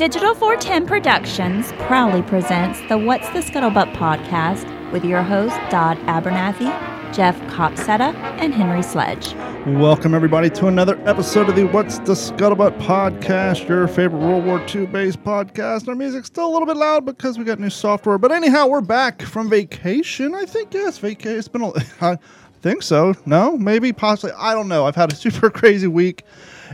Digital 410 Productions proudly presents the What's the Scuttlebutt podcast with your hosts Don Abernathy, Jeff Copsetta, and Henry Sledge. Welcome, everybody, to another episode of the What's the Scuttlebutt podcast, your favorite World War II based podcast. Our music's still a little bit loud because we got new software. But anyhow, we're back from vacation. I think, yes, vacation. It's been a. I think so. No, maybe, possibly. I don't know. I've had a super crazy week.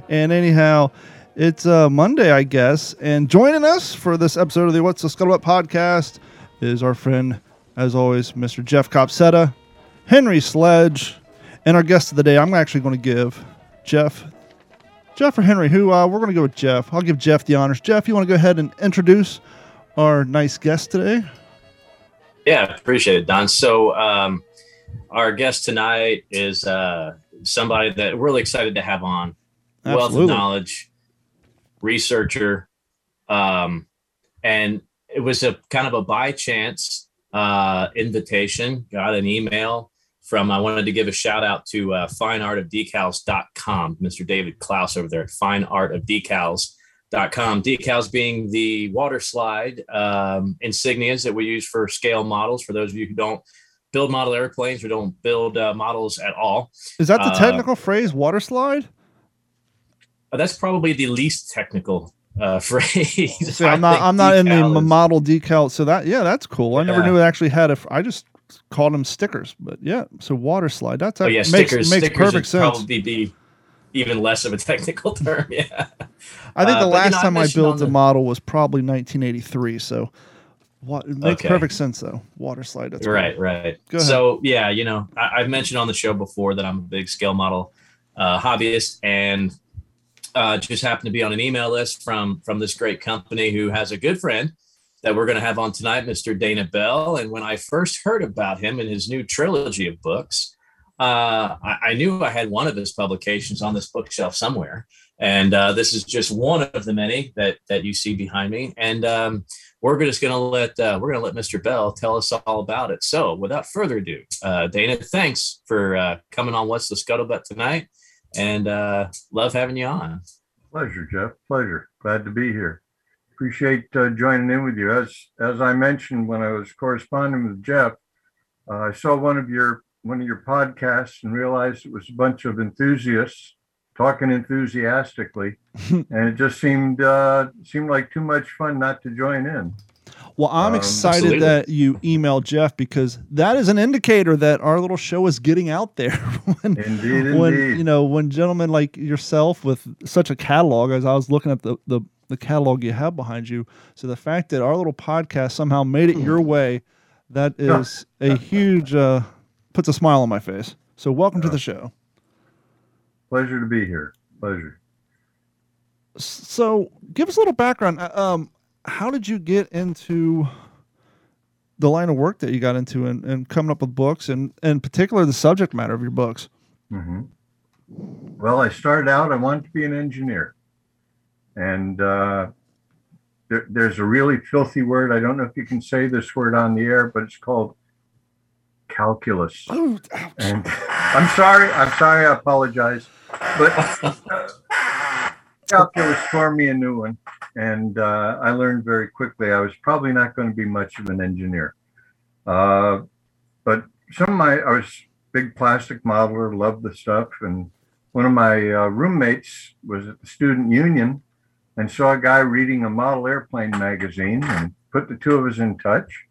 And anyhow, it's uh, Monday, I guess. And joining us for this episode of the What's the Scuttlebutt podcast is our friend, as always, Mr. Jeff Copsetta, Henry Sledge, and our guest of the day. I'm actually going to give Jeff, Jeff or Henry, who uh, we're going to go with Jeff. I'll give Jeff the honors. Jeff, you want to go ahead and introduce our nice guest today? Yeah, appreciate it, Don. So, um, our guest tonight is uh, somebody that we're really excited to have on. Wealth Absolutely. of knowledge, researcher, um, and it was a kind of a by chance uh, invitation. Got an email from. I wanted to give a shout out to uh, fineartofdecals.com, Mr. David Klaus over there at fineartofdecals.com. Decals being the water slide um, insignias that we use for scale models. For those of you who don't build model airplanes or don't build uh, models at all, Is that the Uh, technical phrase, water slide? Uh, that's probably the least technical uh, phrase. See, I'm not. I'm not in the is- model decal. So that yeah, that's cool. I never knew it actually had a. I just called them stickers, but yeah. So water slide. That's Oh yeah, makes, stickers. makes stickers perfect would sense. probably be even less of a technical term. Yeah. I think Uh, the you last know, time I built on a model was probably 1983. So what it makes Okay. perfect sense though. Water slide. That's right, right. Go ahead. So yeah, you know, I, I've mentioned on the show before that I'm a big scale model uh, hobbyist, and uh, just happened to be on an email list from from this great company who has a good friend that we're going to have on tonight, Mr. Dana Bell. And when I first heard about him and his new trilogy of books, uh, I, I knew I had one of his publications on this bookshelf somewhere. And uh, this is just one of the many that that you see behind me. And um, we're just going to let uh, we're going to let Mr. Bell tell us all about it. So, without further ado, uh, Dana, thanks for uh, coming on What's the Scuttlebutt tonight, and uh, love having you on. Pleasure, Jeff. Pleasure. Glad to be here. Appreciate uh, joining in with you. As as I mentioned when I was corresponding with Jeff, uh, I saw one of your one of your podcasts and realized it was a bunch of enthusiasts talking enthusiastically, and it just seemed uh, seemed like too much fun not to join in. Well, I'm Um, excited absolutely. that you emailed Jeff because that is an indicator that our little show is getting out there. when, Indeed, when indeed. you know when gentlemen like yourself with such a catalog, as I was looking at the, the the catalog you have behind you, so the fact that our little podcast somehow made it your way, that is a huge uh, puts a smile on my face. So welcome to the show. Pleasure to be here. Pleasure. So, give us a little background. Uh, Um, how did you get into the line of work that you got into and, and coming up with books and, in particular, the subject matter of your books? hmm Well, I started out, I wanted to be an engineer. And uh, there, there's a really filthy word. I don't know if you can say this word on the air, but it's called calculus. Oh, And I'm sorry, I'm sorry, I apologize. But uh, calculus tore me a new one. And uh, I learned very quickly I was probably not going to be much of an engineer. Uh, but some of my, I was big plastic modeler, loved the stuff. And one of my uh, roommates was at the student union and saw a guy reading a model airplane magazine and put the two of us in touch.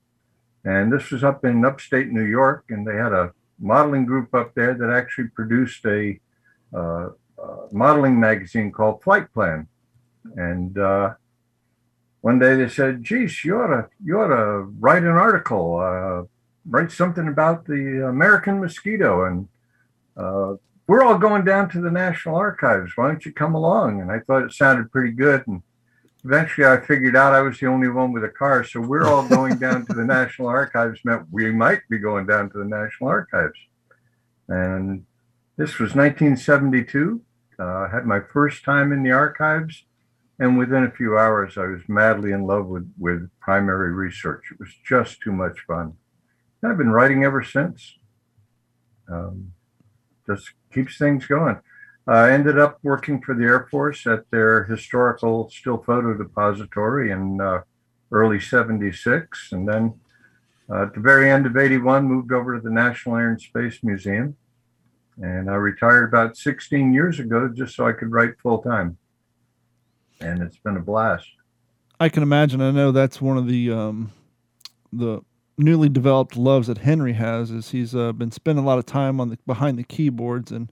And this was up in upstate New York, and they had a modeling group up there that actually produced a uh, modeling magazine called Flight Plan. And uh, one day they said, "Geez, you ought to you ought to write an article, uh, write something about the American mosquito." And uh, we're all going down to the National Archives. Why don't you come along? And I thought it sounded pretty good. And eventually I figured out I was the only one with a car. So we're all going down to the National Archives meant we might be going down to the National Archives. And this was 1972. Uh, had my first time in the archives. And within a few hours, I was madly in love with, with primary research. It was just too much fun. And I've been writing ever since. Um, just keeps things going. I ended up working for the Air Force at their historical still photo depository in uh, early 76. And then uh, at the very end of 81, moved over to the National Air and Space Museum. And I retired about 16 years ago just so I could write full time. And it's been a blast. I can imagine. I know that's one of the um, the newly developed loves that Henry has is he's uh, been spending a lot of time on the behind the keyboards and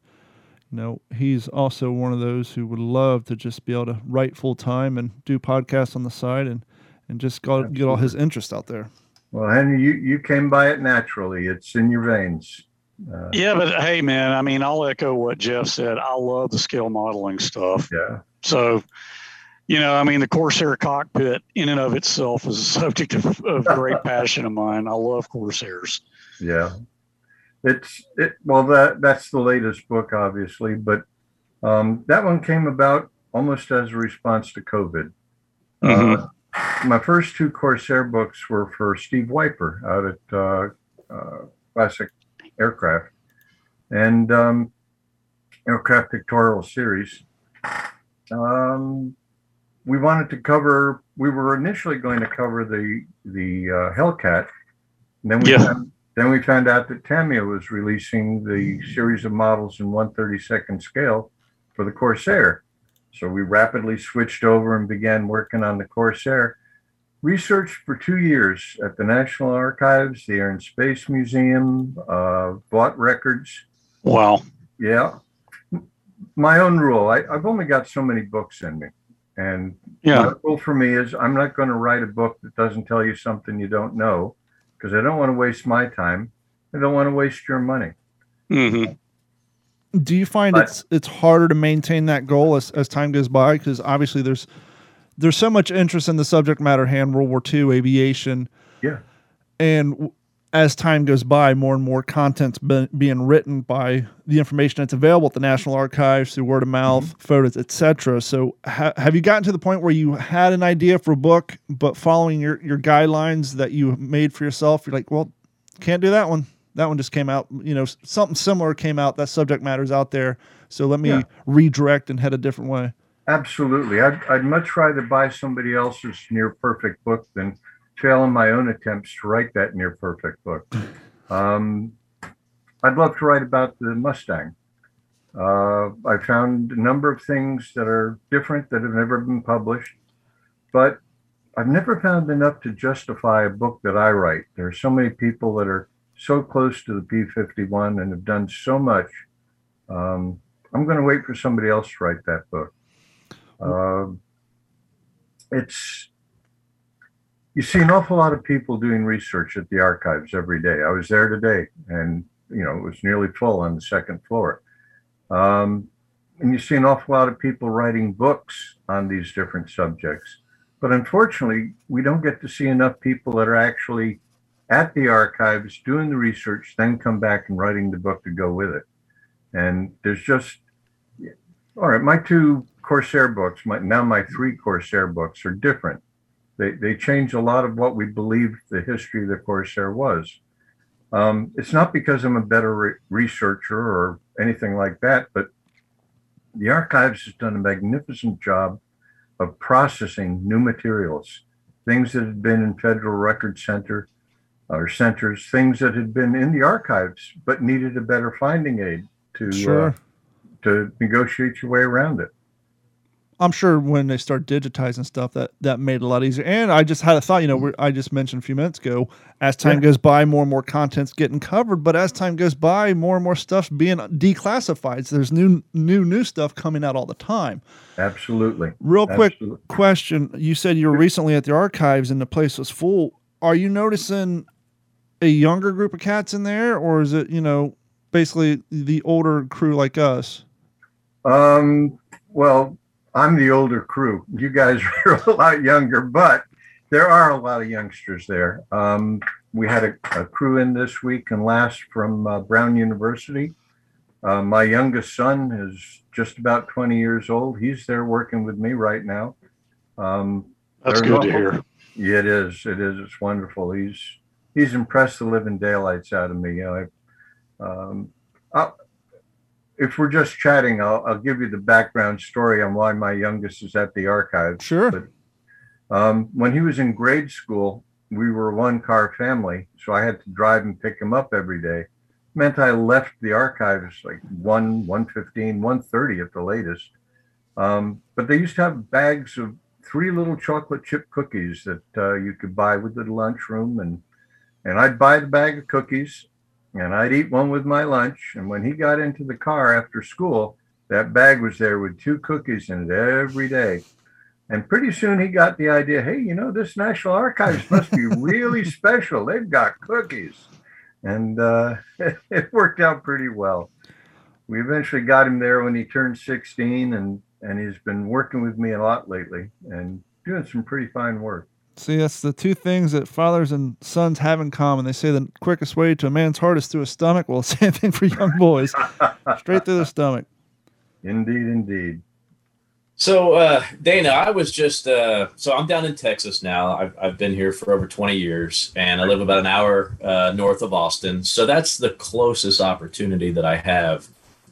you know he's also one of those who would love to just be able to write full time and do podcasts on the side and and just go, get all his interest out there. Well, Henry, you, you came by it naturally. It's in your veins. Uh, yeah, but hey, man, I mean, I'll echo what Jeff said. I love the scale modeling stuff. Yeah. So, you know, I mean, the Corsair cockpit in and of itself is a subject of, of great passion of mine. I love Corsairs. Yeah. It's it well that that's the latest book, obviously, but um, that one came about almost as a response to COVID. Mm-hmm. Uh, my first two Corsair books were for Steve Wiper out at uh, uh, Classic Aircraft and um, Aircraft Pictorial Series. Um, we wanted to cover. We were initially going to cover the the uh, Hellcat, and then we yeah. found, then we found out that Tamiya was releasing the series of models in 132nd scale for the Corsair. So we rapidly switched over and began working on the Corsair. Researched for two years at the National Archives, the Air and Space Museum, uh, bought records. Wow. Yeah. My own rule I, I've only got so many books in me. And yeah. the rule for me is I'm not going to write a book that doesn't tell you something you don't know because I don't want to waste my time. I don't want to waste your money. Mm-hmm. Do you find but, it's it's harder to maintain that goal as, as time goes by? Because obviously there's there's so much interest in the subject matter hand World War II aviation. Yeah. And as time goes by, more and more content's been, being written by the information that's available at the National Archives through word of mouth, mm-hmm. photos, etc. So, ha- have you gotten to the point where you had an idea for a book, but following your your guidelines that you made for yourself, you're like, well, can't do that one. That one just came out. You know, something similar came out. That subject matter's out there. So let me yeah. redirect and head a different way. Absolutely. I'd, I'd much rather buy somebody else's near perfect book than fail in my own attempts to write that near perfect book. Um, I'd love to write about the Mustang. Uh, I found a number of things that are different that have never been published, but I've never found enough to justify a book that I write. There are so many people that are so close to the P 51 and have done so much. Um, I'm going to wait for somebody else to write that book. Uh, it's you see an awful lot of people doing research at the archives every day. I was there today, and you know it was nearly full on the second floor. Um, and you see an awful lot of people writing books on these different subjects. But unfortunately, we don't get to see enough people that are actually at the archives doing the research, then come back and writing the book to go with it. And there's just, all right, my two Corsair books, my, now my three Corsair books are different they, they change a lot of what we believe the history of the Corsair was. Um, it's not because I'm a better re- researcher or anything like that, but the archives has done a magnificent job of processing new materials, things that had been in Federal Record Center or centers, things that had been in the archives but needed a better finding aid to sure. uh, to negotiate your way around it. I'm sure when they start digitizing stuff, that that made it a lot easier. And I just had a thought, you know, I just mentioned a few minutes ago, as time yeah. goes by, more and more content's getting covered. But as time goes by, more and more stuff's being declassified. So there's new, new, new stuff coming out all the time. Absolutely. Real quick question: You said you were recently at the archives and the place was full. Are you noticing a younger group of cats in there, or is it, you know, basically the older crew like us? Um. Well, I'm the older crew. You guys are a lot younger, but there are a lot of youngsters there. Um, we had a, a, crew in this week and last from uh, Brown University. Uh, my youngest son is just about 20 years old. He's there working with me right now. Um, That's good to hear. Yeah, it is. It is. It's wonderful. He's he's impressed the living daylights out of me. You know, I, um, if we're just chatting, I'll, I'll give you the background story on why my youngest is at the archive. Sure. But um, when he was in grade school, we were one car family, so I had to drive and pick him up every day. Meant I left the archives like 1, 115, 130 at the latest. Um, but they used to have bags of three little chocolate chip cookies that uh, you could buy with the lunchroom. And, and I'd buy the bag of cookies and I'd eat one with my lunch. And when he got into the car after school, that bag was there with two cookies in it every day. And pretty soon he got the idea hey, you know, this National Archives must be really special. They've got cookies. And uh, it worked out pretty well. We eventually got him there when he turned 16, and, and he's been working with me a lot lately and doing some pretty fine work. See, that's the two things that fathers and sons have in common. They say the quickest way to a man's heart is through his stomach. Well, same thing for young boys, straight through the stomach. Indeed, indeed. So, uh, Dana, I was just uh, so I'm down in Texas now. I've, I've been here for over 20 years, and I live about an hour uh, north of Austin. So that's the closest opportunity that I have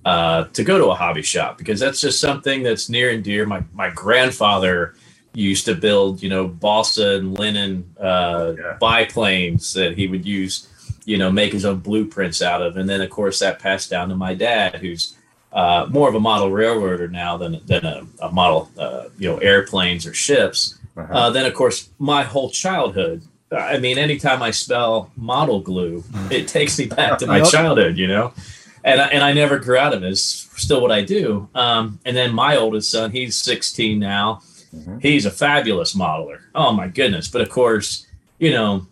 uh, to go to a hobby shop because that's just something that's near and dear. My my grandfather used to build, you know, balsa and linen uh, Yeah. biplanes that he would use, you know, make his own blueprints out of, and then of course that passed down to my dad, who's uh, more of a model railroader now than than a, a model, uh, you know, airplanes or ships. Uh-huh. Uh, then, of course, my whole childhood. I mean, anytime I spell model glue, it takes me back to my childhood, you know, and I, and I never grew out of it. It's still what I do. Um, and then my oldest son, he's 16 now. Mhm. He's a fabulous modeler. Oh my goodness! But of course, you know,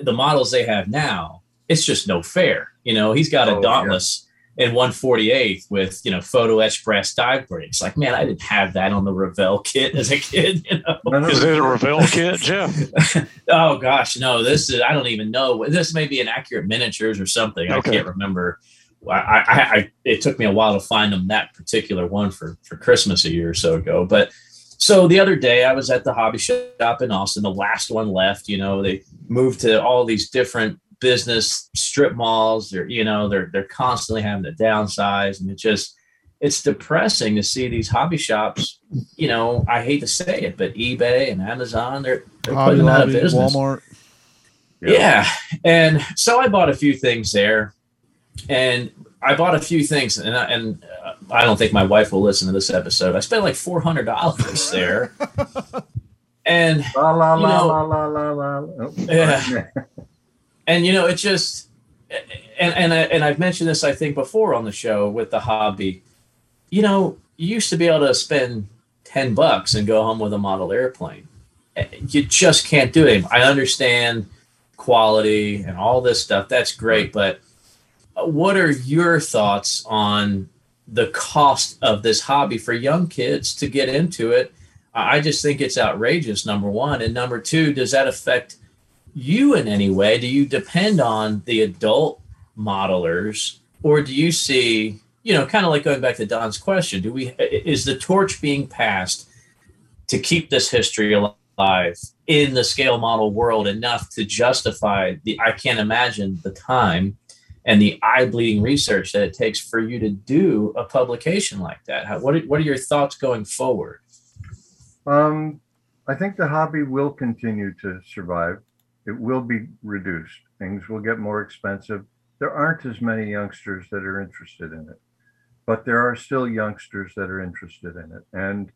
the models they have now, it's just no fair. You know, he's got a Oh, yeah. Dauntless in 148 with you know photo etched brass dive brakes. Like, man, I didn't have that on the Revell kit as a kid. You know. No, no, Is it a Revell kit, Jeff? Oh gosh, no! This is I don't even know. This may be an accurate miniatures or something. Okay. I can't remember. I, I, I it took me a while to find them that particular one for for Christmas a year or so ago. But so the other day I was at the hobby shop in Austin, the last one left. You know, they moved to all these different business strip malls. They're you know they're they're constantly having to downsize, and it just it's depressing to see these hobby shops. You know, I hate to say it, but eBay and Amazon they're they're Hobby putting them out of Lobby, business. Walmart. Yeah. And so I bought a few things there, and I bought a few things, and I, and I don't think my wife will listen to this episode. I spent like four hundred dollars there, and La la You la know- la la la la. Oh, Yeah. and you know it just and and I, and I've mentioned this I think before on the show with the hobby. You know, you used to be able to spend ten bucks and go home with a model airplane. Eh, You just can't do it. I understand quality and all this stuff. That's great, but uh, what are your thoughts on the cost of this hobby for young kids to get into it? I just think it's outrageous. Number one, and number two, does that affect you in any way? Do you depend on the adult modelers, or do you see, you know, kind of like going back to Don's question, do we is the torch being passed to keep this history alive in the scale model world enough to justify the? I can't imagine the time and the eye bleeding research that it takes for you to do a publication like that. How, what are, what are your thoughts going forward? Um, I think the hobby will continue to survive. It will be reduced. Things will get more expensive. There aren't as many youngsters that are interested in it, but there are still youngsters that are interested in it. And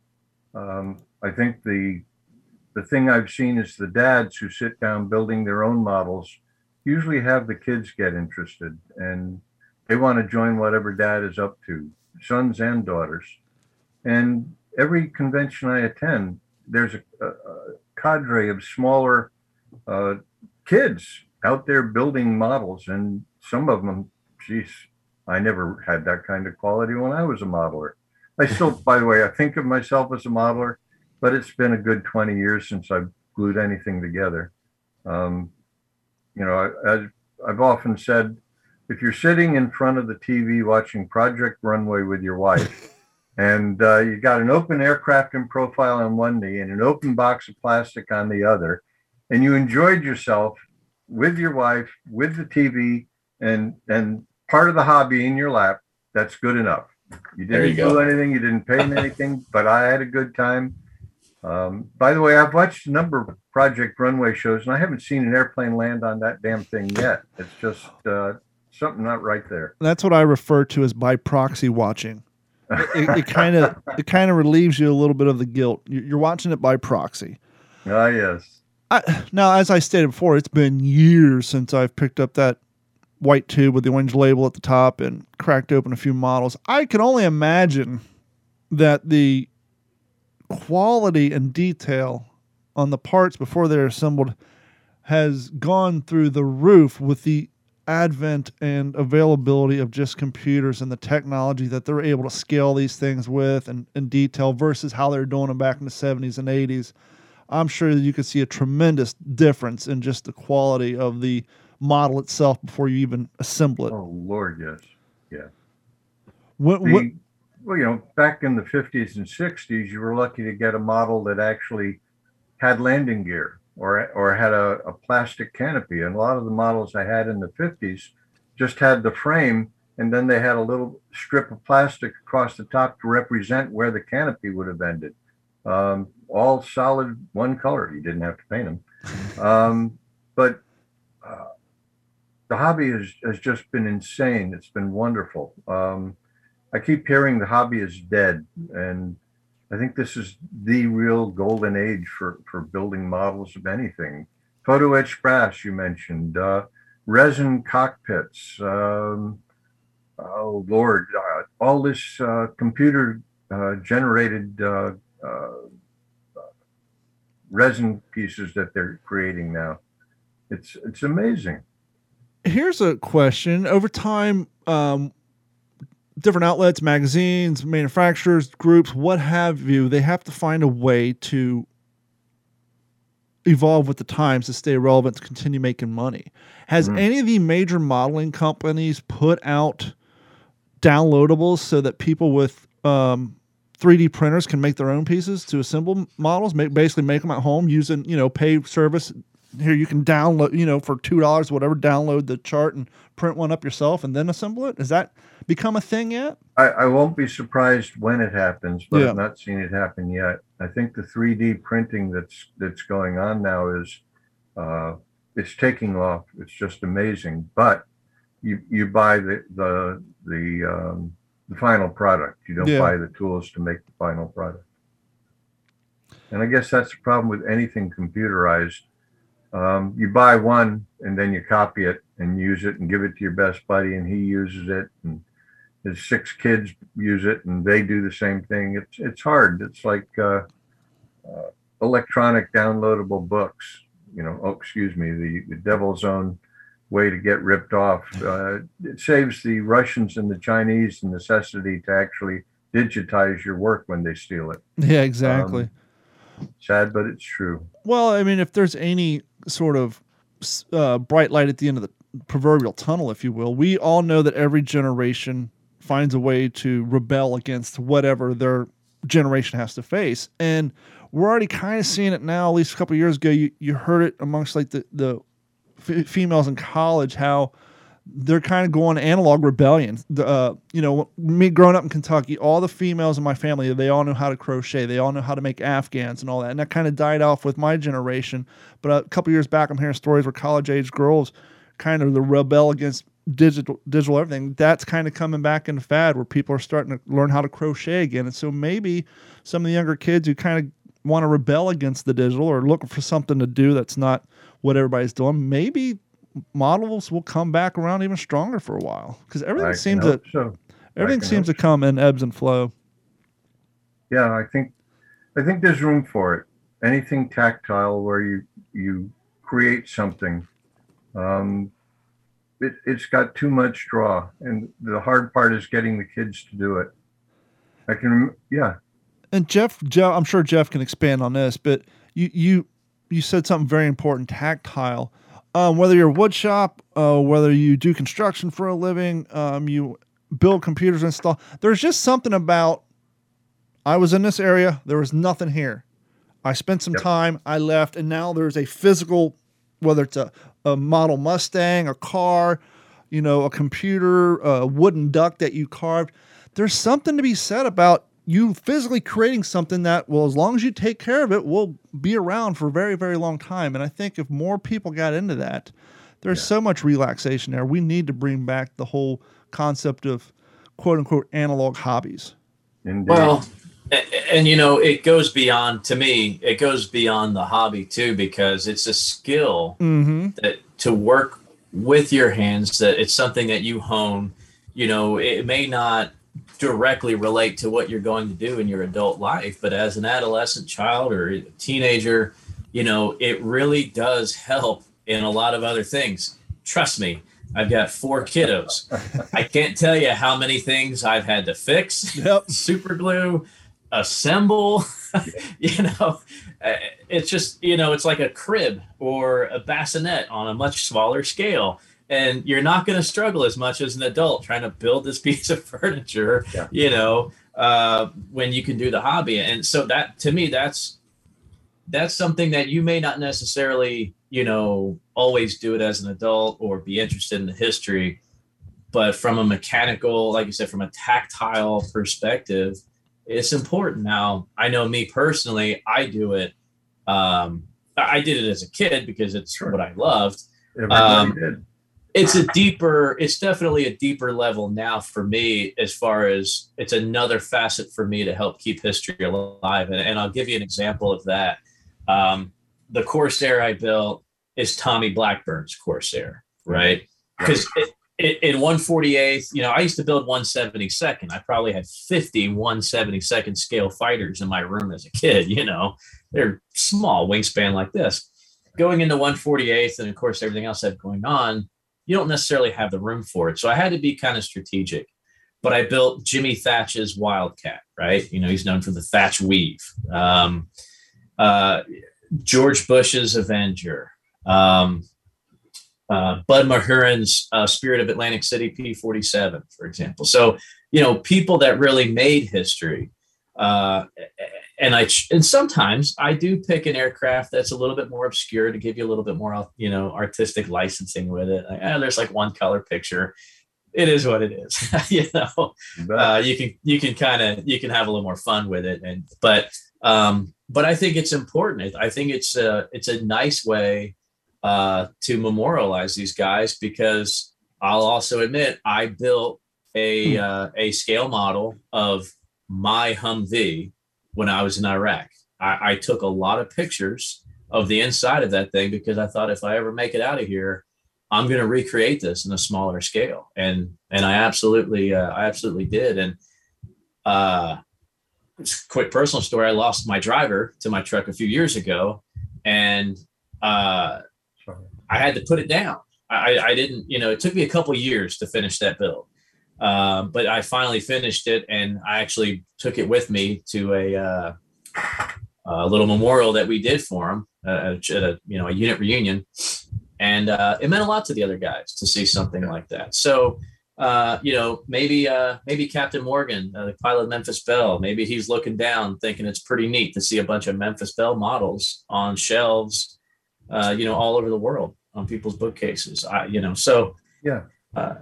um, I think the the thing I've seen is the dads who sit down building their own models usually have the kids get interested and they want to join whatever dad is up to, sons and daughters. And every convention I attend, there's a, a, a cadre of smaller uh, kids out there building models, and some of them, geez, I never had that kind of quality when I was a modeler. I still, by the way, I think of myself as a modeler, but it's been a good 20 years since I've glued anything together. Um, you know, as I've often said, if you're sitting in front of the TV watching Project Runway with your wife, and uh, you got an open aircraft in profile on one knee and an open box of plastic on the other, and you enjoyed yourself with your wife, with the TV, and and part of the hobby in your lap, that's good enough. You didn't do go. anything, you didn't pay me anything, but I had a good time. Um, by the way, I've watched a number of Project Runway shows, and I haven't seen an airplane land on that damn thing yet. It's just uh, something not right there. That's what I refer to as by proxy watching. It kind of it kind of relieves you a little bit of the guilt. You- You're watching it by proxy. Ah, yes. I, now, as I stated before, it's been years since I've picked up that white tube with the orange label at the top and cracked open a few models. I can only imagine that the quality and detail on the parts before they're assembled has gone through the roof with the advent and availability of just computers and the technology that they're able to scale these things with and, in detail versus how they were doing them back in the 70s and 80s. I'm sure that you could see a tremendous difference in just the quality of the model itself before you even assemble it. Oh, Lord, yes. When, The, when- well, you know, back in the 50s and 60s, you were lucky to get a model that actually had landing gear or or had a, a plastic canopy. And a lot of the models I had in the 50s just had the frame, and then they had a little strip of plastic across the top to represent where the canopy would have ended. Um, all solid one color. You didn't have to paint them. Um, but uh, the hobby has, has just been insane. It's been wonderful. Um, I keep hearing the hobby is dead, and I think this is the real golden age for for building models of anything. Photo etched brass, you mentioned, uh, resin cockpits. Um, oh Lord, uh, all this uh, computer uh, generated uh, uh, resin pieces that they're creating now. It's it's amazing. here's a question over time um, different outlets magazines manufacturers groups what have you they have to find a way to evolve with the times to stay relevant to continue making money has Mhm. any of the major modeling companies put out downloadables so that people with um, 3d printers can make their own pieces to assemble models make basically make them at home using you know pay service here you can download you know for two dollars whatever download the chart and print one up yourself and then assemble it has that become a thing yet I, I won't be surprised when it happens, but Yeah. I've not seen it happen yet. I think the 3D printing that's that's going on now is uh, it's taking off. It's just amazing. But you you buy the the the um, the final product. You don't Yeah. buy the tools to make the final product. And I guess that's the problem with anything computerized. Um, you buy one and then you copy it and use it and give it to your best buddy and he uses it and his six kids use it and they do the same thing. It's it's hard. It's like uh, uh, electronic downloadable books. You know, oh, excuse me, the, the devil's own way to get ripped off. Uh, it saves the Russians and the Chinese the necessity to actually digitize your work when they steal it. yeah exactly Sad, but it's true. well i mean if there's any sort of uh, bright light at the end of the proverbial tunnel if you will. We all know that every generation finds a way to rebel against whatever their generation has to face. And we're already kind of seeing it now at least a couple years ago. You, you heard it amongst like the, the f- females in college how they're kind of going analog rebellion. Uh, you know, me growing up in Kentucky, all the females in my family, they all know how to crochet. They all know how to make Afghans and all that. And that kind of died off with my generation. But a couple years back, I'm hearing stories where college age girls kind of the rebel against digital digital everything. That's kind of coming back in fad where people are starting to learn how to crochet again. And so maybe some of the younger kids who kind of want to rebel against the digital or looking for something to do that's not what everybody's doing, maybe models will come back around even stronger for a while because everything I seems to so. everything seems to come in ebbs and flow. Yeah, I think I think there's room for it. Anything tactile where you you create something, um, it, it's got too much draw, and the hard part is getting the kids to do it. I can, yeah, And Jeff, Jeff, I'm sure Jeff can expand on this, but you you you said something very important: tactile. Um, whether you're a wood shop, uh, whether you do construction for a living, um, you build computers and install. There's just something about. I was in this area. There was nothing here. I spent some Yep. time. I left, and now there's a physical, whether it's a, a model Mustang, a car, you know, a computer, a wooden duck that you carved. There's something to be said about you physically creating something that, well, as long as you take care of it, will be around for a very, very long time. And I think if more people got into that, there's yeah. so much relaxation there. We need to bring back the whole concept of quote unquote analog hobbies. Indeed. Well, and, and, you know, it goes beyond to me. It goes beyond the hobby too, because it's a skill mm-hmm. that to work with your hands. That it's something that you hone. You know, it may not directly relate to what you're going to do in your adult life, but as an adolescent child or a teenager, you know, it really does help in a lot of other things. Trust me, I've got four kiddos. I can't tell you how many things I've had to fix, yep. super glue, assemble. you know, uh, it's just, you know, it's like a crib or a bassinet on a much smaller scale. And you're not going to struggle as much as an adult trying to build this piece of furniture, yeah. you know, uh, when you can do the hobby. And so that, to me, that's, that's something that you may not necessarily you know, always do it as an adult or be interested in the history. But from a mechanical, like you said, from a tactile perspective, it's important. Now, I know me personally, I do it. Um, I did it as a kid because it's sure. what I loved. Um, did. It's a deeper, it's definitely a deeper level now for me, as far as it's another facet for me to help keep history alive. And, and I'll give you an example of that. Um, the Corsair I built is Tommy Blackburn's Corsair, right? Because in 148th, you know, I used to build 172nd. I probably had 50 172nd scale fighters in my room as a kid, you know, they're small wingspan like this. Going into 148th, and of course, everything else I had going on, you don't necessarily have the room for it. So I had to be kind of strategic. But I built Jimmy Thach's Wildcat, right? You know, he's known for the Thach weave. Um, uh, George Bush's Avenger, um, uh, Bud Mahurin's uh, Spirit of Atlantic City P47, for example. So, you know, people that really made history. Uh, and I and sometimes I do pick an aircraft that's a little bit more obscure to give you a little bit more, you know, artistic licensing with it. Like, eh, there's like one color picture. It is what it is. you know, uh, you can you can kind of you can have a little more fun with it. And but um, but I think it's important. I think it's a it's a nice way uh, to memorialize these guys because I'll also admit I built a hmm. uh, a scale model of my Humvee when I was in Iraq. I, I, took a lot of pictures of the inside of that thing because I thought if I ever make it out of here, I'm going to recreate this in a smaller scale, and and I absolutely uh, I absolutely did. And uh, it's quick personal story: I lost my driver to my truck a few years ago, and uh, I had to put it down. I, I didn't, you know, it took me a couple years to finish that build. Uh, but I finally finished it and I actually took it with me to a, uh, a little memorial that we did for him uh, at a, you know, a unit reunion. And uh, it meant a lot to the other guys to see something like that. So, uh, you know, maybe uh, maybe Captain Morgan, uh, the pilot of Memphis Belle, maybe he's looking down, thinking it's pretty neat to see a bunch of Memphis Belle models on shelves uh, you know, all over the world on people's bookcases. I, you know, so yeah, uh,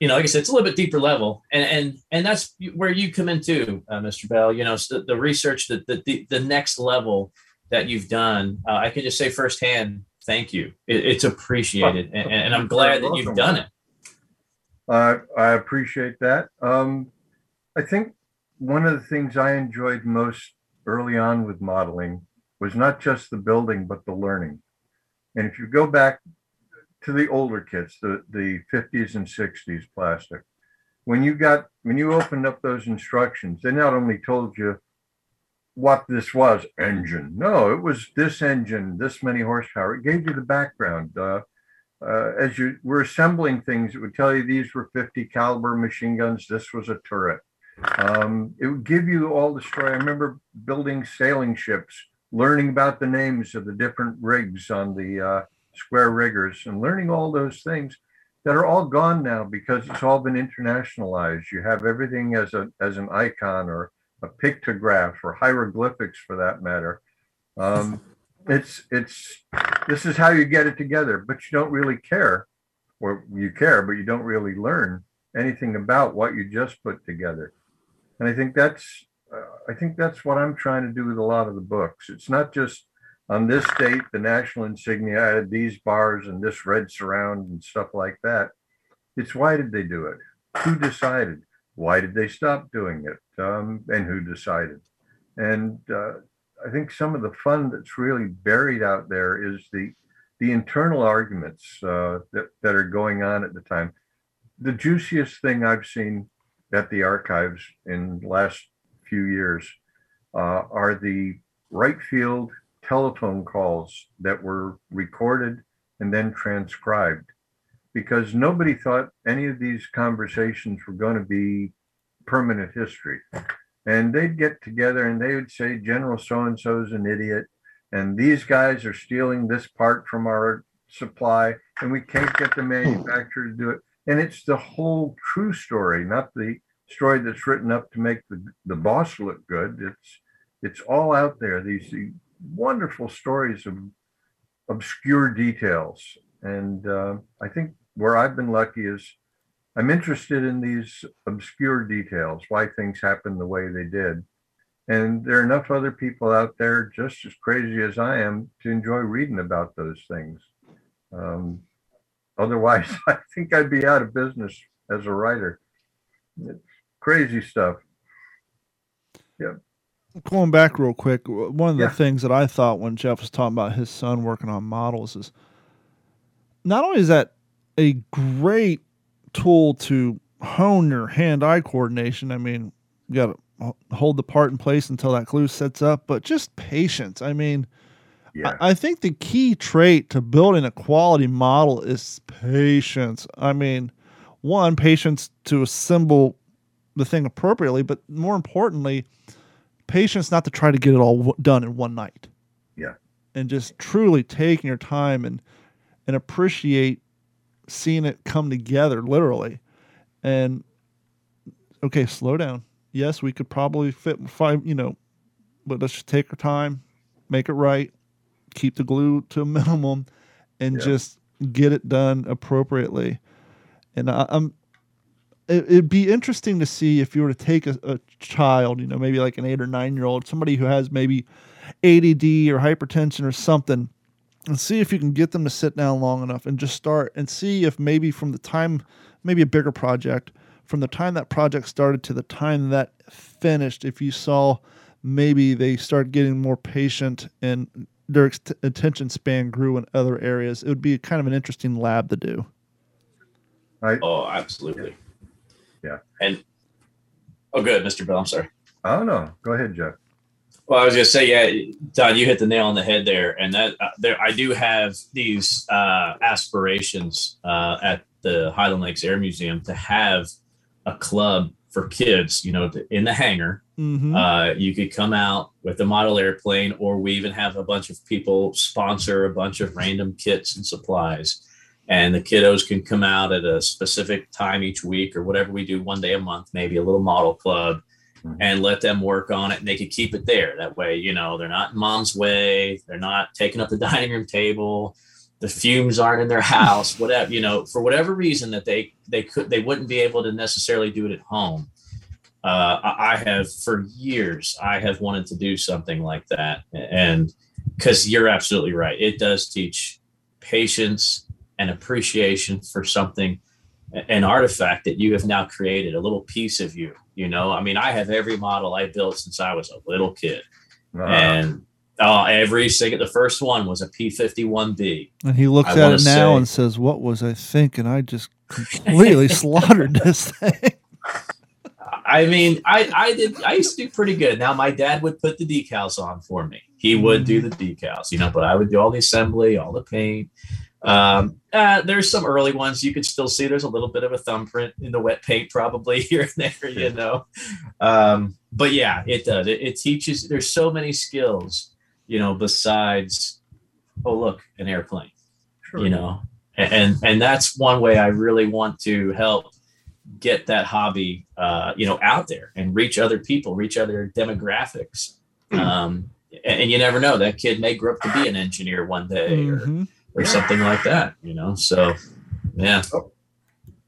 you know, like I said, it's a little bit deeper level, and and and that's where you come into, uh, Mr. Bell. You know, so the, research, the, the the next level that you've done. Uh, I can just say firsthand, thank you. It, it's appreciated, and, and, I'm glad that you've done it. Uh, I appreciate that. Um, I think one of the things I enjoyed most early on with modeling was not just the building, but the learning. And if you go back to the older kits, the, the 50s and 60s plastic, when you got when you opened up those instructions, they not only told you what this was engine. No, it was this engine, this many horsepower. It gave you the background. Uh, uh, as you were assembling things, it would tell you these were 50 caliber machine guns. This was a turret. Um, it would give you all the story. I remember building sailing ships learning about the names of the different rigs on the uh, square riggers and learning all those things that are all gone now because it's all been internationalized. You have everything as a as an icon or a pictograph or hieroglyphics for that matter. Um, it's it's this is how you get it together, but you don't really care or you care, but you don't really learn anything about what you just put together. And I think that's uh, I think that's what I'm trying to do with a lot of the books. It's not just on this date, the national insignia added these bars and this red surround and stuff like that. It's why did they do it? Who decided? Why did they stop doing it? Um, and who decided? And uh, I think some of the fun that's really buried out there is the the internal arguments uh, that that are going on at the time. The juiciest thing I've seen at the archives in the last few years uh, are the Wright Field telephone calls that were recorded and then transcribed because nobody thought any of these conversations were going to be permanent history. And they'd get together and they would say, General so and so is an idiot. And these guys are stealing this part from our supply, and we can't get the manufacturer to do it. And it's the whole true story, not the story that's written up to make the, the boss look good. It's it's all out there. These, wonderful stories of obscure details. And uh, I think where I've been lucky is I'm interested in these obscure details, why things happen the way they did. And there are enough other people out there just as crazy as I am to enjoy reading about those things. Um, otherwise, I think I'd be out of business as a writer. It's crazy stuff. Yep going back real quick, one of the yeah. things that I thought when Jeff was talking about his son working on models is not only is that a great tool to hone your hand-eye coordination. I mean, you got to hold the part in place until that glue sets up, but just patience. I mean, yeah. I, I think the key trait to building a quality model is patience. I mean, one, patience to assemble the thing appropriately, but more importantly, patience not to try to get it all done in one night. Yeah. And just truly taking your time and and appreciate seeing it come together literally. And okay, slow down. Yes, we could probably fit five, you know, but let's just take our time, make it right, keep the glue to a minimum, and yeah. just get it done appropriately. And I, am it, would be interesting to see if you were to take a, a child, you know, maybe like an eight or nine year old, somebody who has maybe ADD or hypertension or something, and see if you can get them to sit down long enough and just start and see if maybe from the time, maybe a bigger project, from the time that project started to the time that finished, if you saw maybe they start getting more patient and their attention span grew in other areas, it would be kind of an interesting lab to do. Right. Oh, absolutely. Yeah. And oh, good, Mr. Bill. I'm sorry. Oh no, go ahead, Jeff. Well, I was gonna say, yeah, Don, you hit the nail on the head there, and that uh, there, I do have these uh, aspirations uh, at the Highland Lakes Air Museum to have a club for kids. You know, in the hangar, mm-hmm. uh, you could come out with a model airplane, or we even have a bunch of people sponsor a bunch of random kits and supplies and the kiddos can come out at a specific time each week or whatever we do one day a month maybe a little model club mm-hmm. and let them work on it and they could keep it there that way you know they're not in mom's way they're not taking up the dining room table the fumes aren't in their house whatever you know for whatever reason that they they could they wouldn't be able to necessarily do it at home uh, I have for years I have wanted to do something like that and because you're absolutely right it does teach patience and appreciation for something an artifact that you have now created a little piece of you you know? I mean i have every model i built since i was a little kid. Uh-huh. and uh, every single the first one was a p51b and he looks I at it now say, and says what was i thinking? I just completely slaughtered this thing. I mean i i did i used to do pretty good. Now my dad would put the decals on for me. He would do mm-hmm. the decals you know but i would do all the assembly all the paint um, uh, there's some early ones you can still see. There's a little bit of a thumbprint in the wet paint, probably here and there, you know. Um, but yeah, it does. It, it, teaches. There's so many skills, you know, besides, oh look, an airplane, sure. you know, and, and and that's one way I really want to help get that hobby, uh, you know, out there and reach other people, reach other demographics. Hmm. Um, and, and, you never know, that kid may grow up to be an engineer one day. Mm-hmm. Or, or something like that, you know. So Yeah.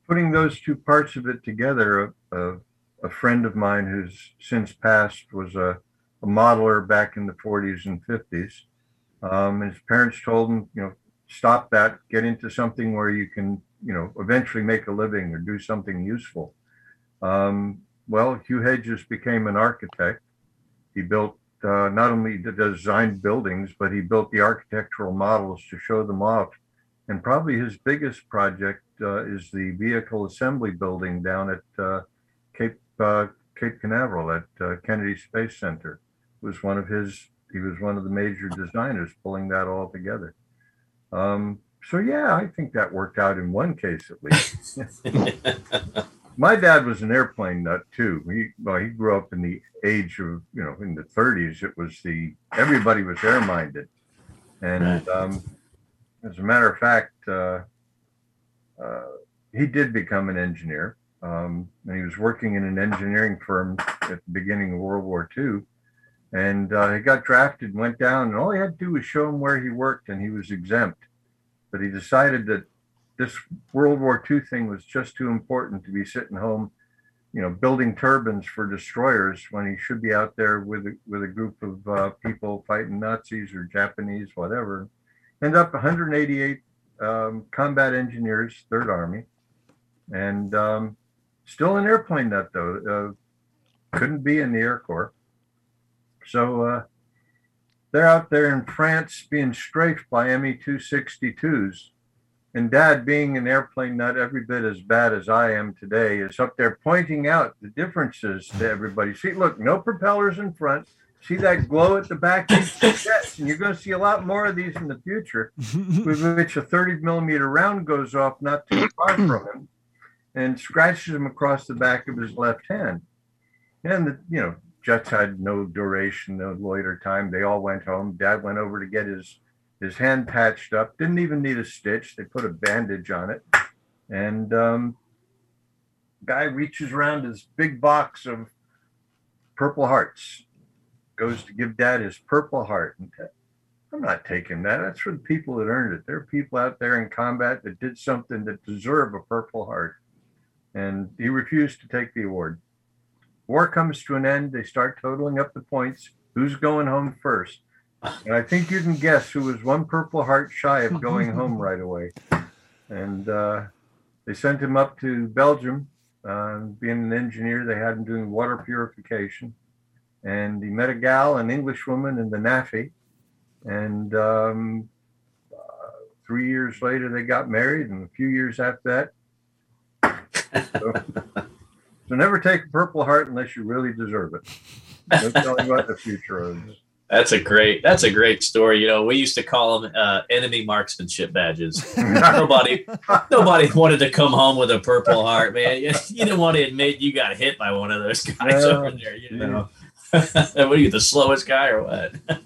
Putting those two parts of it together, a, a, a friend of mine who's since passed was a, a modeler back in the 40s and 50s. Um, his parents told him, you know, stop that, get into something where you can, you know, eventually make a living or do something useful. Um, well, Hugh Hedges became an architect. He built uh, not only the designed buildings, but he built the architectural models to show them off. And probably his biggest project uh, is the vehicle assembly building down at uh, Cape uh, Cape Canaveral at uh, Kennedy Space Center. It was one of his. He was one of the major designers pulling that all together. Um, so yeah, I think that worked out in one case at least. My dad was an airplane nut too. He well, he grew up in the age of you know in the 30s. It was the everybody was air minded, and um, as a matter of fact, uh, uh, he did become an engineer. Um, and he was working in an engineering firm at the beginning of World War II. And uh, he got drafted and went down, and all he had to do was show him where he worked, and he was exempt. But he decided that this World War II thing was just too important to be sitting home, you know, building turbines for destroyers when he should be out there with with a group of uh, people fighting Nazis or Japanese, whatever. End up 188 um, combat engineers, Third Army, and um, still an airplane nut though. Uh, couldn't be in the Air Corps. So uh, they're out there in France being strafed by Me 262s. And dad, being an airplane nut every bit as bad as I am today, is up there pointing out the differences to everybody. See, look, no propellers in front. See that glow at the back of the jets, and you're going to see a lot more of these in the future, with which a 30 millimeter round goes off not too far from him and scratches him across the back of his left hand. And the, you know, jets had no duration, no loiter time. They all went home. Dad went over to get his his hand patched up. Didn't even need a stitch. They put a bandage on it. And um, guy reaches around his big box of Purple Hearts, goes to give Dad his Purple Heart. And I'm not taking that. That's for the people that earned it. There are people out there in combat that did something that deserve a Purple Heart. And he refused to take the award. War comes to an end. They start totaling up the points. Who's going home first? And I think you can guess who was one Purple Heart shy of going home right away. And uh, they sent him up to Belgium. Uh, being an engineer, they had him doing water purification. And he met a gal, an Englishwoman, in the NAAFI. And um, uh, three years later, they got married. And a few years after that, so, so never take a Purple Heart unless you really deserve it. Don't tell me what the future is. That's a great. That's a great story. You know, we used to call them uh, enemy marksmanship badges. nobody, nobody wanted to come home with a Purple Heart, man. You, you, didn't want to admit you got hit by one of those guys yeah, over there. You know, yeah. what are you, the slowest guy or what?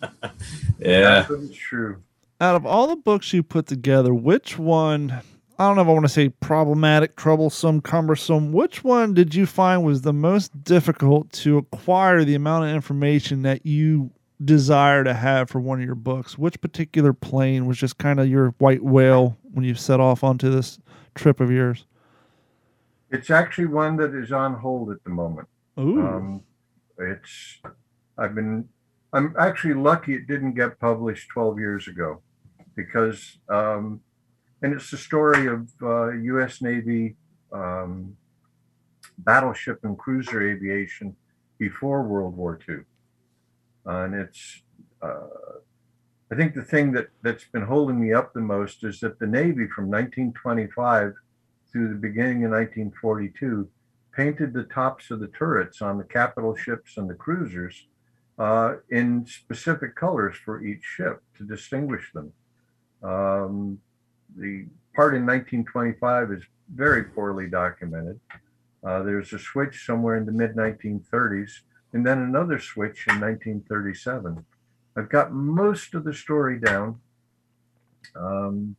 yeah, that's true. Out of all the books you put together, which one? I don't know if I want to say problematic, troublesome, cumbersome. Which one did you find was the most difficult to acquire the amount of information that you desire to have for one of your books? Which particular plane was just kind of your white whale when you set off onto this trip of yours? It's actually one that is on hold at the moment. Ooh. Um, it's I've been I'm actually lucky it didn't get published 12 years ago because um, and it's the story of uh, U.S. Navy um, battleship and cruiser aviation before World War II. Uh, and it's, uh, I think the thing that, that's been holding me up the most is that the Navy from 1925 through the beginning of 1942 painted the tops of the turrets on the capital ships and the cruisers uh, in specific colors for each ship to distinguish them. Um, the part in 1925 is very poorly documented. Uh, there's a switch somewhere in the mid 1930s and then another switch in 1937. I've got most of the story down, um,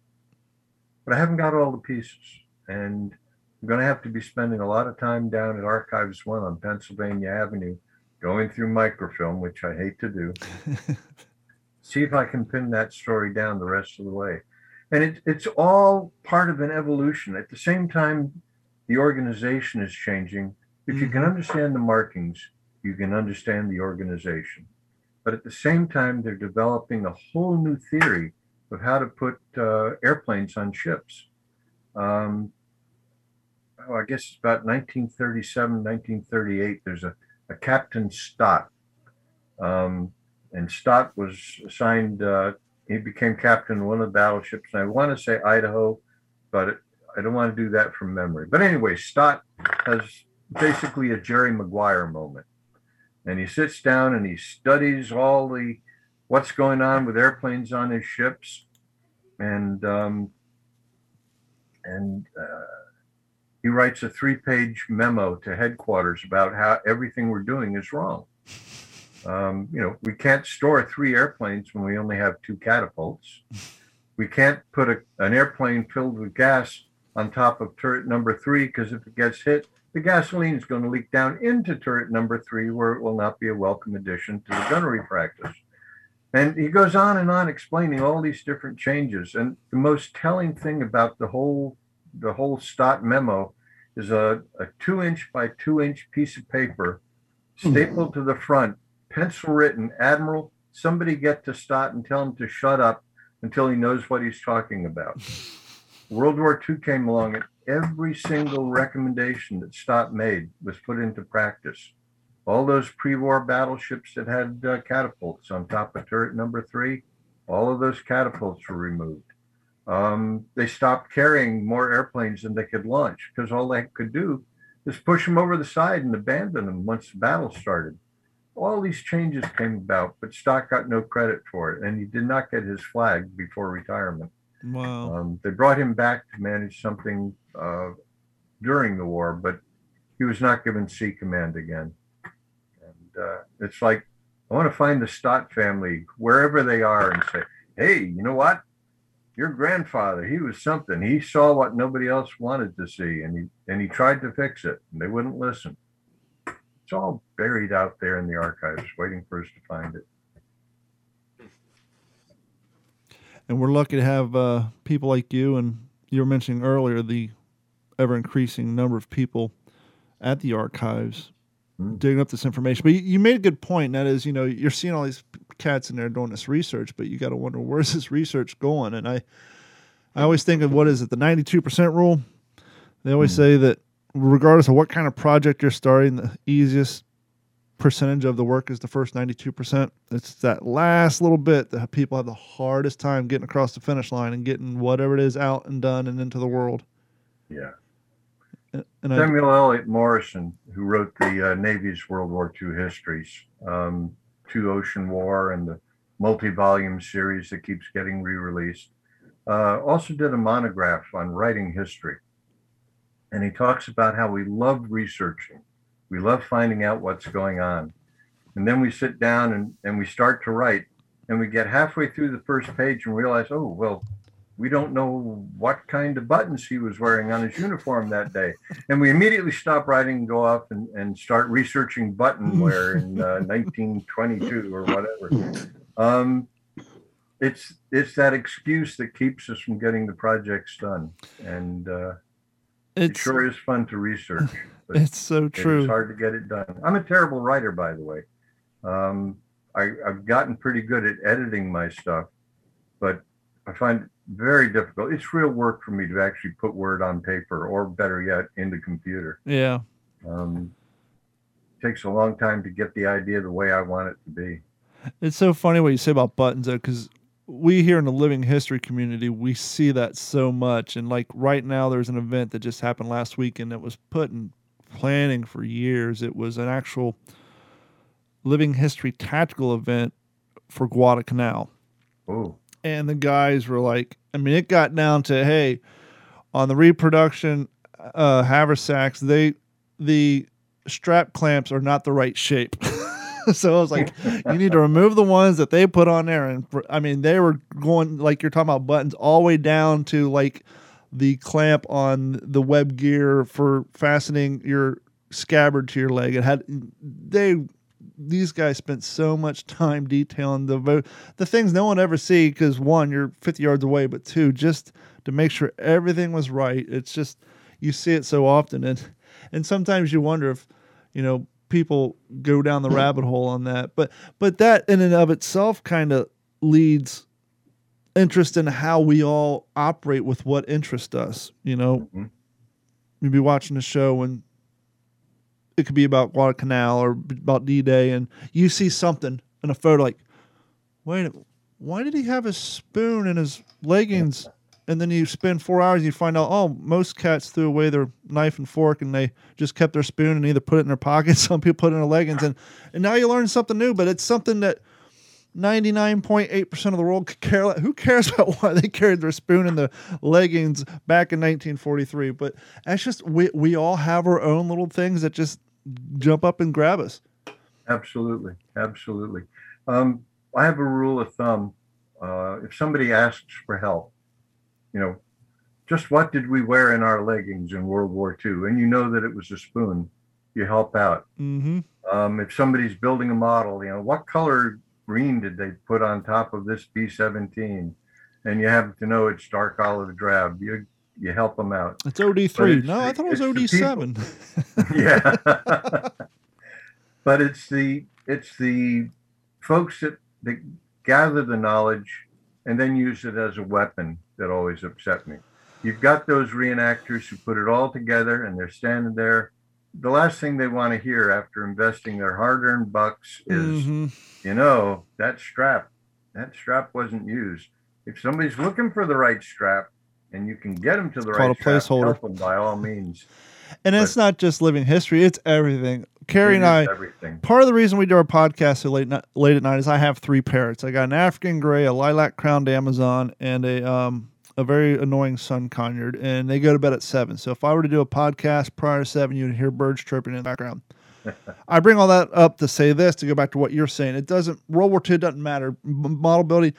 but I haven't got all the pieces. And I'm going to have to be spending a lot of time down at Archives One on Pennsylvania Avenue, going through microfilm, which I hate to do. See if I can pin that story down the rest of the way. and it, it's all part of an evolution. At the same time, the organization is changing. If you can Mhm. understand the markings, you can understand the organization. But at the same time, they're developing a whole new theory of how to put uh, airplanes on ships. Um, oh, I guess it's about 1937, 1938. There's a, a Captain Stott. Um, and Stott was assigned, uh, he became captain of one of the battleships. And I want to say Idaho, but I don't want to do that from memory. But anyway, Stott has basically a Jerry Maguire moment. And he sits down and he studies all the what's going on with airplanes on his ships. And um, and uh, he writes a three-page memo to headquarters about how everything we're doing is wrong. Um, you know, we can't store three airplanes when we only have two catapults. We can't put a, an airplane filled with gas on top of turret number three because if it gets hit, the gasoline is going to leak down into turret number three, where it will not be a welcome addition to the gunnery practice. And he goes on and on explaining all these different changes. And the most telling thing about the whole the whole Stott memo is a, a two inch by two inch piece of paper hmm. stapled to the front, pencil written, Admiral, somebody get to Stott and tell him to shut up until he knows what he's talking about. World War II came along and every single recommendation that Stott made was put into practice. All those pre-war battleships that had uh, catapults on top of turret number three, all of those catapults were removed. Um, they stopped carrying more airplanes than they could launch because all they could do is push them over the side and abandon them once the battle started. All these changes came about, but Stott got no credit for it, and he did not get his flag before retirement. Wow. Um, they brought him back to manage something uh, during the war, but he was not given sea command again. And uh, it's like I want to find the Stott family wherever they are and say, "Hey, you know what? Your grandfather, he was something. He saw what nobody else wanted to see, and he and he tried to fix it, and they wouldn't listen." It's all buried out there in the archives, waiting for us to find it. And we're lucky to have uh, people like you and you were mentioning earlier the ever increasing number of people at the archives Mm. digging up this information but you, you made a good point and that is you know you're seeing all these cats in there doing this research but you got to wonder where's this research going and i i always think of what is it the 92% rule they always Mm. say that regardless of what kind of project you're starting the easiest percentage of the work is the first 92%. It's that last little bit that people have the hardest time getting across the finish line and getting whatever it is out and done and into the world. Yeah. And I, Samuel Eliot Morison, who wrote the uh, Navy's World War II histories, um, Two Ocean War, and the multi-volume series that keeps getting re-released, uh, also did a monograph on writing history. And he talks about how we love researching. We love finding out what's going on. And then we sit down and, and we start to write, and we get halfway through the first page and realize, oh, well, we don't know what kind of buttons he was wearing on his uniform that day. And we immediately stop writing and go off and, and start researching button wear in uh, 1922 or whatever. Um, it's it's that excuse that keeps us from getting the projects done. And uh, it sure is fun to research. But it's so true. it is hard to get it done. I'm a terrible writer, by the way. Um, I, I've gotten pretty good at editing my stuff, but I find it very difficult. It's real work for me to actually put word on paper, or better yet, in the computer. Yeah. Um, it takes a long time to get the idea the way I want it to be. It's so funny what you say about buttons, though, because we here in the living history community, we see that so much. And like right now, there's an event that just happened last week, and it was put in planning for years. It was an actual living history tactical event for Guadalcanal. Oh, and the guys were like, I mean, it got down to hey, on the reproduction uh, haversacks, they the strap clamps are not the right shape. so I was like, you need to remove the ones that they put on there, and for, I mean, they were going like you're talking about buttons all the way down to like the clamp on the web gear for fastening your scabbard to your leg. It had they these guys spent so much time detailing the the things no one ever see because one, you're 50 yards away, but two, just to make sure everything was right. It's just you see it so often, and and sometimes you wonder if you know people go down the rabbit hole on that. But but that in and of itself kind of leads interest in how we all operate with what interests us. You know, Mhm. you'd be watching a show and it could be about Guadalcanal or about D Day, and you see something in a photo like, wait, why did he have his spoon in his leggings? And then you spend four hours and you find out, oh, most cats threw away their knife and fork and they just kept their spoon and either put it in their pocket. Some people put it in their leggings. And, and now you learn something new, but it's something that 99.8% of the world could care. Who cares about why they carried their spoon in the leggings back in 1943? But that's just, we, we all have our own little things that just jump up and grab us. Absolutely, absolutely. Um, I have a rule of thumb. Uh, if somebody asks for help, you know, just what did we wear in our leggings in World War II? And you know that it was a spoon. You help out. Mm-hmm. Um, if somebody's building a model, you know, what color green did they put on top of this B-17? And you have to know it's dark olive drab. You you help them out. It's OD3. it's No, I thought it was it's the people. OD7. yeah. but it's the it's the folks that, that gather the knowledge and then use it as a weapon that always upset me. You've got those reenactors who put it all together and they're standing there. The last thing they want to hear after investing their hard-earned bucks is, Mhm. you know, that strap, that strap wasn't used. If somebody's looking for the right strap and you can get them to the It's right called a strap, placeholder. help them by all means. And it's not just living history, it's everything. Carrie and I, everything. part of the reason we do our podcast so late, late at night is I have three parrots. I got an African gray, a lilac crowned Amazon, and a um a very annoying sun conure, and they go to bed at seven. So if I were to do a podcast prior to seven, you'd hear birds chirping in the background. I bring all that up to say this to go back to what you're saying. It doesn't World War II doesn't matter. Model building.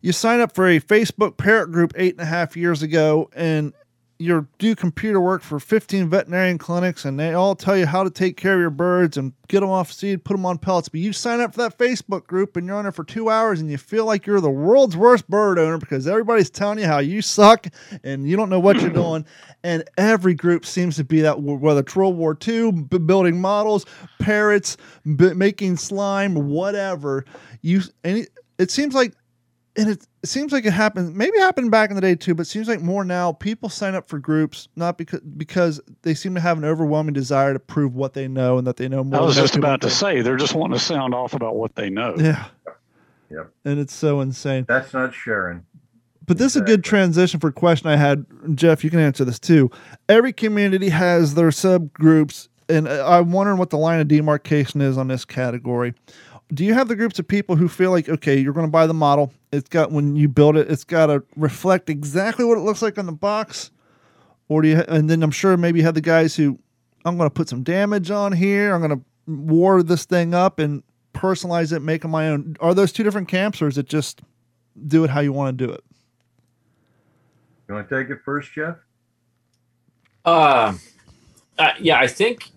You sign up for a Facebook parent group eight and a half years ago, and you do computer work for 15 veterinarian clinics and they all tell you how to take care of your birds and get them off seed, put them on pellets. But you sign up for that Facebook group and you're on there for two hours and you feel like you're the world's worst bird owner because everybody's telling you how you suck and you don't know what you're doing. And every group seems to be that, whether it's World War II, b- building models, parrots, b- making slime, whatever. You, and it, it seems like and it, it seems like it happened maybe it happened back in the day too but it seems like more now people sign up for groups not because because they seem to have an overwhelming desire to prove what they know and that they know more I was than just about to say they're just wanting to sound off about what they know. yeah. Yep. and it's so insane. That's not sharing. but this is a good transition for a question i had. Jeff you can answer this too. Every community has their subgroups and uh, i'm wondering what the line of demarcation is on this category do you have the groups of people who feel like okay you're going to buy the model it's got when you build it it's got to reflect exactly what it looks like on the box? Or do you and then i'm sure maybe you have the guys who i'm going to put some damage on here i'm going to war this thing up and personalize it make it my own. Are those two different camps or is it just do it how you want to do it? You want to take it first, Jeff? Uh, uh, yeah, I think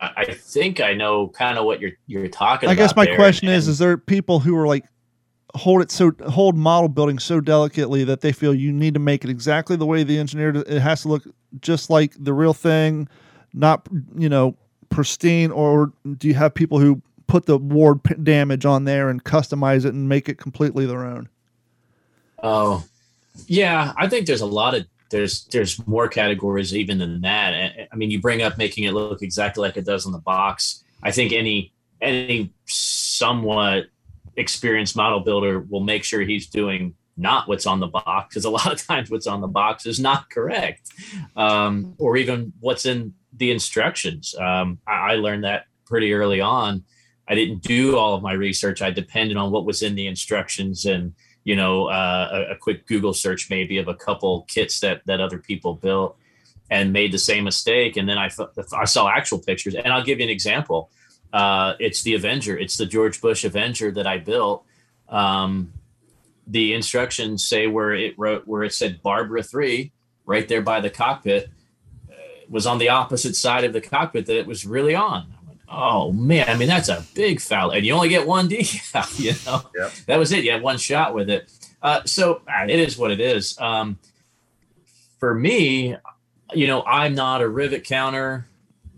I think I know kind of what you're you're talking about. I guess my question and- is: Is there people who are like hold it so hold model building so delicately that they feel you need to make it exactly the way the engineer? it has to look just like the real thing, not you know pristine, or do you have people who put the ward p- damage on there and customize it and make it completely their own? Oh, yeah. I think there's a lot of there's there's more categories even than that. I- mean, you bring up making it look exactly like it does on the box. I think any any somewhat experienced model builder will make sure he's doing not what's on the box because a lot of times what's on the box is not correct, um, or even what's in the instructions. Um, I, I learned that pretty early on. I didn't do all of my research. I depended on what was in the instructions and you know uh, a, a quick Google search maybe of a couple kits that that other people built and made the same mistake. And then I I saw actual pictures, and I'll give you an example. Uh, it's the Avenger. It's the George Bush Avenger that I built. Um, the instructions say where it wrote where it said Barbara three right there by the cockpit uh, was on the opposite side of the cockpit that it was really on. Oh man, I mean that's a big foul, and you only get one decal. You know, Yep. that was it. You had one shot with it. Uh, so uh, it is what it is. Um, for me, you know, I'm not a rivet counter.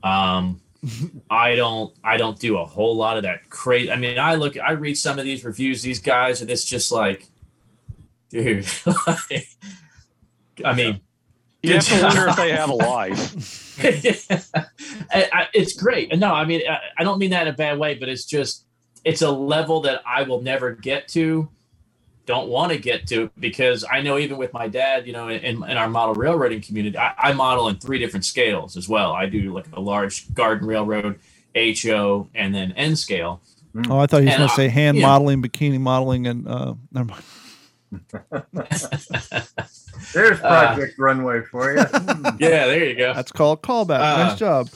Um, I don't. I don't do a whole lot of that crazy. I mean, I look. I read some of these reviews. These guys, and it's just like, dude. like, I mean, You have to wonder if they have a life. It's great. No, I mean, I, don't mean that in a bad way, but it's just, it's a level that I will never get to, don't want to get to, because I know even with my dad, you know, in, in our model railroading community, I, I model in three different scales as well. I do like a large garden railroad, HO, and then N scale. Oh, I thought he was going to say hand yeah. modeling, bikini modeling, and uh, never mind. There's Uh, Project Runway for you. Yeah, there you go. That's called callback. Uh, nice job.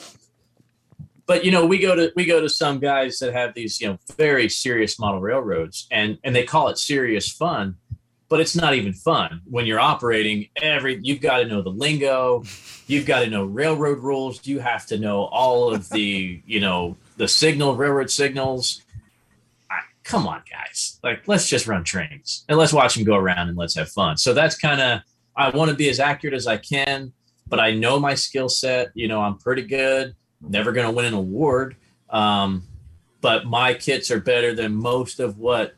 but you know we go to we go to some guys that have these you know very serious model railroads and and they call it serious fun but it's not even fun when you're operating every you've got to know the lingo you've got to know railroad rules you have to know all of the you know the signal railroad signals I, come on guys like let's just run trains and let's watch them go around and let's have fun so that's kind of i want to be as accurate as i can but i know my skill set you know i'm pretty good never going to win an award. Um, but my kits are better than most of what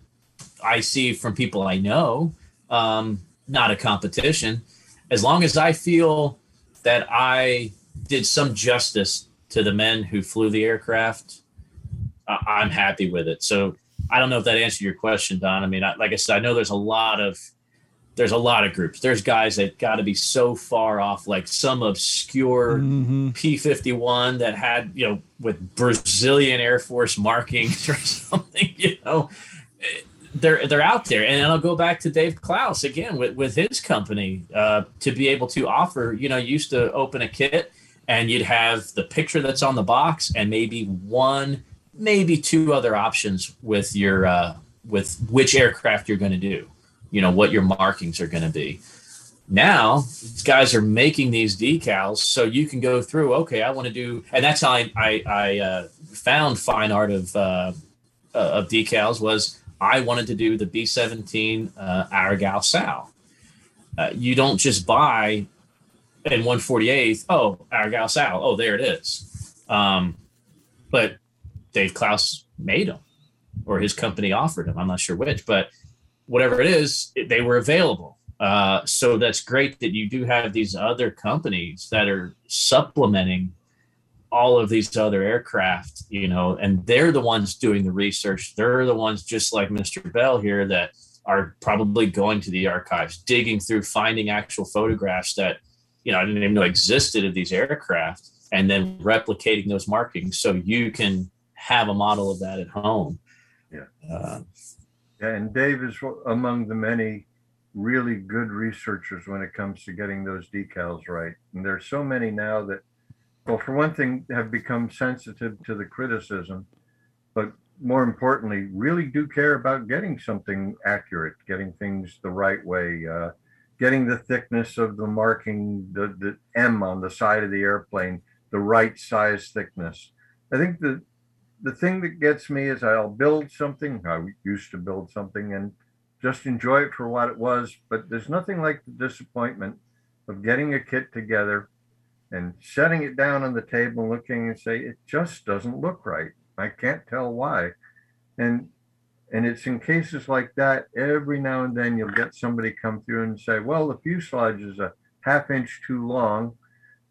I see from people I know. Um, not a competition. As long as I feel that I did some justice to the men who flew the aircraft, I'm happy with it. So I don't know if that answered your question, Don. I mean, I, like I said, I know there's a lot of there's a lot of groups. There's guys that got to be so far off, like some obscure hmm P51 that had, you know, with Brazilian Air Force markings or something, you know, they're they're out there. And I'll go back to Dave Klaus again with, with his company uh, to be able to offer, you know, used to open a kit and you'd have the picture that's on the box and maybe one, maybe two other options with your uh, with which aircraft you're going to do, you know, what your markings are going to be. Now these guys are making these decals so you can go through okay i want to do and that's how i i, I uh, found fine art of uh, uh, of decals was i wanted to do the b17 uh, aragao sal. Uh, you don't just buy in 148th oh aragao sal oh there it is. Um, but dave klaus made them or his company offered them i'm not sure which but whatever it is they were available uh, so that's great that you do have these other companies that are supplementing all of these other aircraft, you know, and they're the ones doing the research. They're the ones, just like Mr. Bell here, that are probably going to the archives, digging through, finding actual photographs that, you know, I didn't even know existed of these aircraft, and then replicating those markings so you can have a model of that at home. Yeah. Uh, Yeah, and Dave is among the many really good researchers when it comes to getting those decals right. And there's so many now that, well, for one thing, have become sensitive to the criticism, but more importantly, really do care about getting something accurate, getting things the right way, uh, getting the thickness of the marking, the, the M on the side of the airplane, the right size thickness. I think the the thing that gets me is I'll build something. I used to build something and just enjoy it for what it was. But there's nothing like the disappointment of getting a kit together and setting it down on the table and looking and say, it just doesn't look right. I can't tell why. And and it's in cases like that, every now and then you'll get somebody come through and say, well, the fuselage is a half inch too long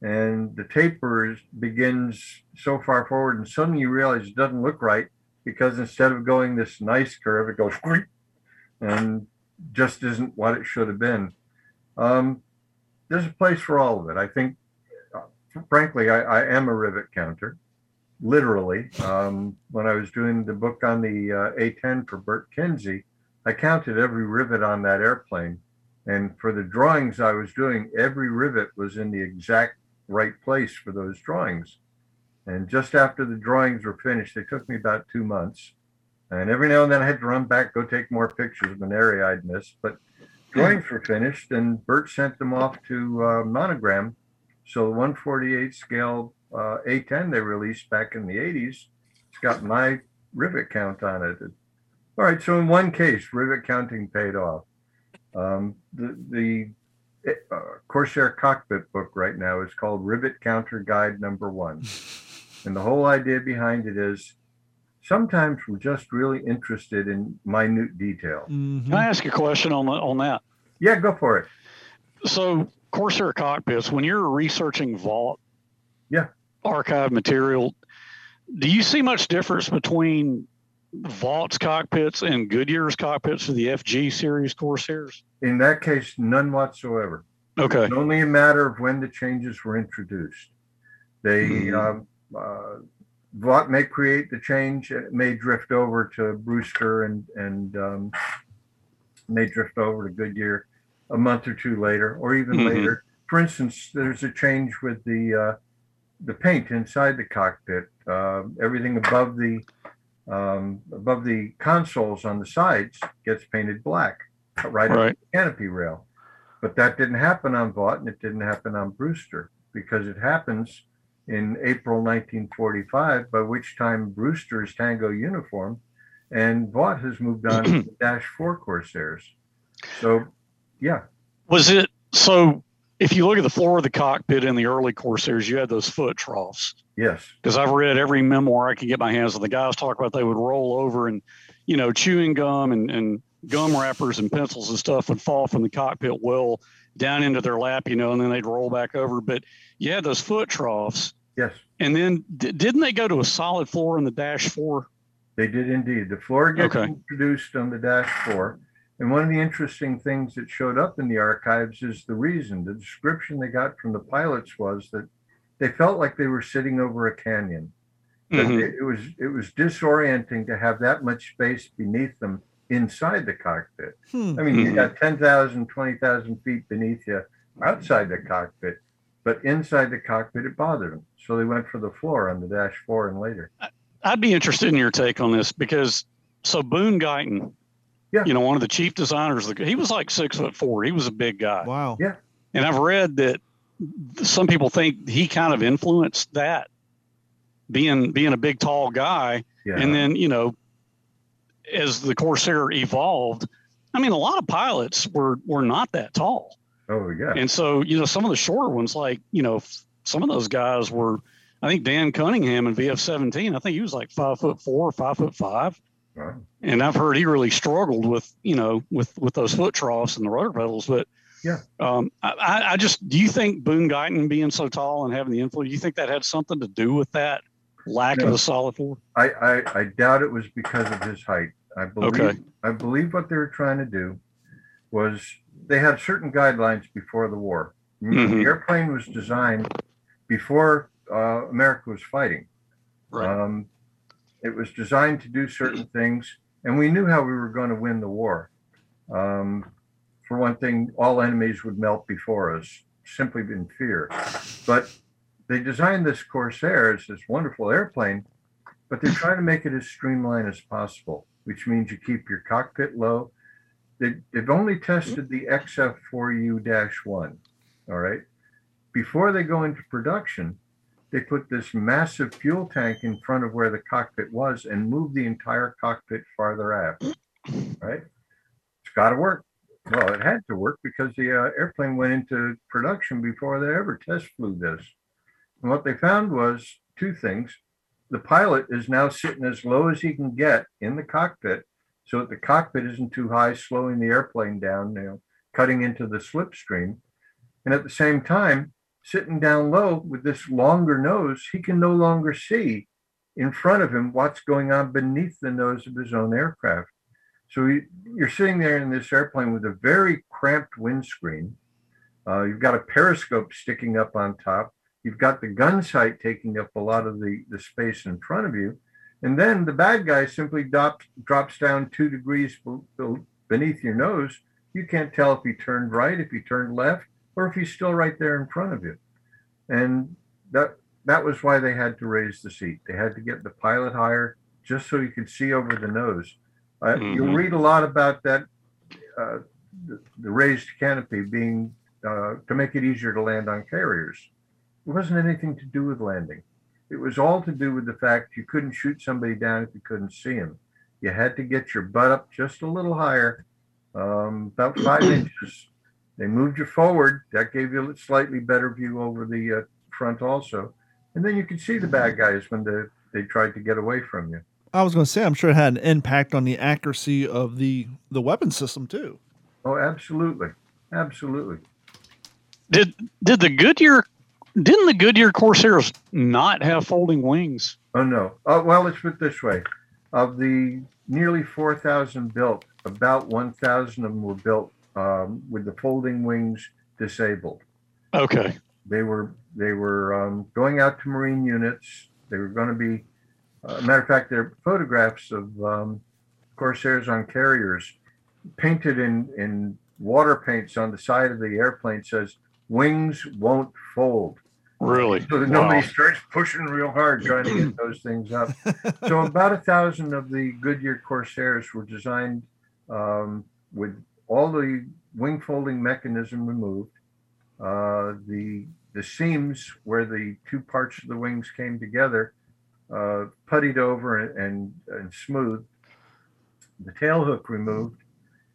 and the taper is, begins so far forward and suddenly you realize it doesn't look right because instead of going this nice curve, it goes and just isn't what it should have been. Um, there's a place for all of it. I think, uh, frankly, I, I am a rivet counter, literally. Um, when I was doing the book on the uh, A10 for Bert Kinzey, I counted every rivet on that airplane. And for the drawings I was doing, every rivet was in the exact right place for those drawings. And just after the drawings were finished, they took me about two months. And every now and then I had to run back, go take more pictures of an area I'd missed. But drawings were finished, and Bert sent them off to uh, Monogram. So the 148 scale uh, A10 they released back in the 80s It's got my rivet count on it. All right, so in one case, rivet counting paid off. Um, the the uh, Corsair cockpit book right now is called Rivet Counter Guide Number One, and the whole idea behind it is sometimes we're just really interested in minute detail. Mhm. Can I ask a question on the, on that? Yeah, go for it. So Corsair cockpits, when you're researching Vought, Yeah. archive material, do you see much difference between Vought's cockpits and Goodyear's cockpits for the FG series Corsairs? In that case, none whatsoever. Okay. It's only a matter of when the changes were introduced. They, Mhm. um, uh, Vought may create the change, it may drift over to Brewster and, and, um, may drift over to Goodyear a month or two later, or even Mhm. later. For instance, there's a change with the, uh, the paint inside the cockpit. Uh, everything above the, um, above the consoles on the sides gets painted black, right Right. canopy rail. But that didn't happen on Vought and it didn't happen on Brewster because it happens in April 1945, by which time Brewster is Tango uniform and Vought has moved on to the Dash 4 Corsairs. So, yeah, Was it so? If you look at the floor of the cockpit in the early Corsairs, you had those foot troughs. yes, Because I've read every memoir I could get my hands on. The guys talk about they would roll over and, you know, chewing gum and, and gum wrappers and pencils and stuff would fall from the cockpit well down into their lap, you know, and then they'd roll back over. But you had those foot troughs. yes, And then d- didn't they go to a solid floor in the Dash 4? they did indeed. The floor gets Okay. introduced on the Dash 4. And one of the interesting things that showed up in the archives is the reason. The description they got from the pilots was that they felt like they were sitting over a canyon. that Mhm. it it was it was disorienting to have that much space beneath them inside the cockpit. Hmm. I mean, you Mhm. got 10,000, 20,000 feet beneath you outside the cockpit, but inside the cockpit it bothered them. So they went for the floor on the Dash 4 and later. I'd be interested in your take on this because so Boone Guyton, Yeah. you know, one of the chief designers, he was like six foot four. He was a big guy. Wow. Yeah. And I've read that some people think he kind of influenced that being being a big tall guy. Yeah. And then, you know, as the Corsair evolved, I mean, a lot of pilots were were not that tall. oh yeah. And so, you know, some of the shorter ones, like, you know, f- some of those guys were, I think Dan Cunningham in VF 17, I think he was like five foot four, five foot five. Wow. And I've heard he really struggled with, you know, with, with those foot troughs and the rudder pedals. But Yeah. um, I- I, just, do you think Boone Guyton being so tall and having the influence, do you think that had something to do with that lack of No. a solid floor? I, I, I doubt it was because of his height. I believe Okay. I believe what they were trying to do was they had certain guidelines before the war. Mhm. The airplane was designed before uh, America was fighting. Um, it was designed to do certain things, and we knew how we were going to win the war. Um, for one thing, all enemies would melt before us, simply in fear. But they designed this Corsair as this wonderful airplane, but they're trying to make it as streamlined as possible, which means you keep your cockpit low. They, they've only tested the XF4U-1, all right? Before they go into production, they put this massive fuel tank in front of where the cockpit was and moved the entire cockpit farther aft, right? It's got to work. Well, it had to work because the uh, airplane went into production before they ever test flew this. And what they found was two things. The pilot is now sitting as low as he can get in the cockpit so that the cockpit isn't too high, slowing the airplane down, you know, cutting into the slipstream. And at the same time, sitting down low with this longer nose, he can no longer see in front of him what's going on beneath the nose of his own aircraft. So he, you're sitting there in this airplane with a very cramped windscreen. Uh, you've got a periscope sticking up on top. You've got the gun sight taking up a lot of the, the space in front of you. And then the bad guy simply drops, drops down two degrees be- be- beneath your nose. You can't tell if he turned right, if he turned left, or if he's still right there in front of you. And that that was why they had to raise the seat. They had to get the pilot higher just so you could see over the nose. Uh, You'll Mhm. read a lot about that, uh, the, the raised canopy being uh, to make it easier to land on carriers. It wasn't anything to do with landing. it was all to do with the fact you couldn't shoot somebody down if you couldn't see him. You had to get your butt up just a little higher, um, about five inches. They moved you forward. That gave you a slightly better view over the uh, front also. And then you could see the bad guys when they, they tried to get away from you. I was going to say, I'm sure it had an impact on the accuracy of the the weapon system too. Oh, absolutely, absolutely. Did did the Goodyear didn't the Goodyear Corsairs not have folding wings? Oh no. Oh well, let's put it this way: of the nearly four thousand built, about one thousand of them were built um, with the folding wings disabled. Okay. They were they were um, going out to Marine units. They were going to be. Uh, matter of fact, there are photographs of um, Corsairs on carriers painted in in water paints on the side of the airplane says wings won't fold. Really? So that nobody starts pushing real hard trying to get those things up. so about a thousand of the Goodyear Corsairs were designed um, with all the wing folding mechanism removed. Uh, the the seams where the two parts of the wings came together, uh, puttied over and, and, and smooth. The tail hook removed,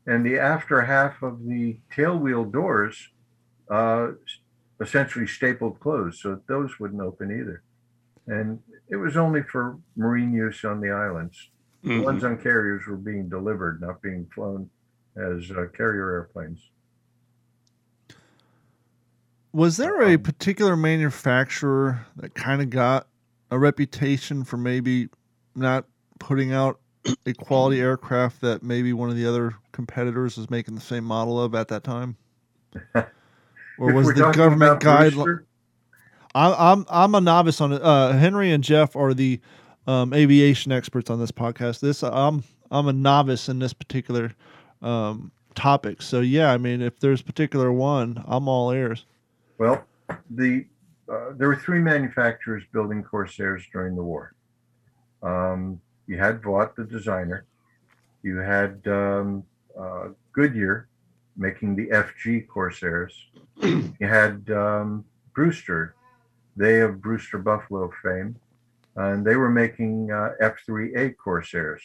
and the after half of the tail wheel doors uh, essentially stapled closed, so those wouldn't open either. And it was only for marine use on the islands. The Mhm. ones on carriers were being delivered, not being flown as uh, carrier airplanes. Was there a Um, particular manufacturer that kind of got a reputation for maybe not putting out a quality aircraft that maybe one of the other competitors was making the same model of at that time? Or was the government guideline? I'm I'm I'm a novice on it. Uh, Henry and Jeff are the um, aviation experts on this podcast. This I'm I'm a novice in this particular um, topic. So yeah, I mean, if there's particular one, I'm all ears. Well, the uh, there were three manufacturers building Corsairs during the war. Um, you had Vought, the designer. You had um, uh, Goodyear making the FG Corsairs. you had um, Brewster, they of Brewster Buffalo fame, and they were making uh, F3A Corsairs.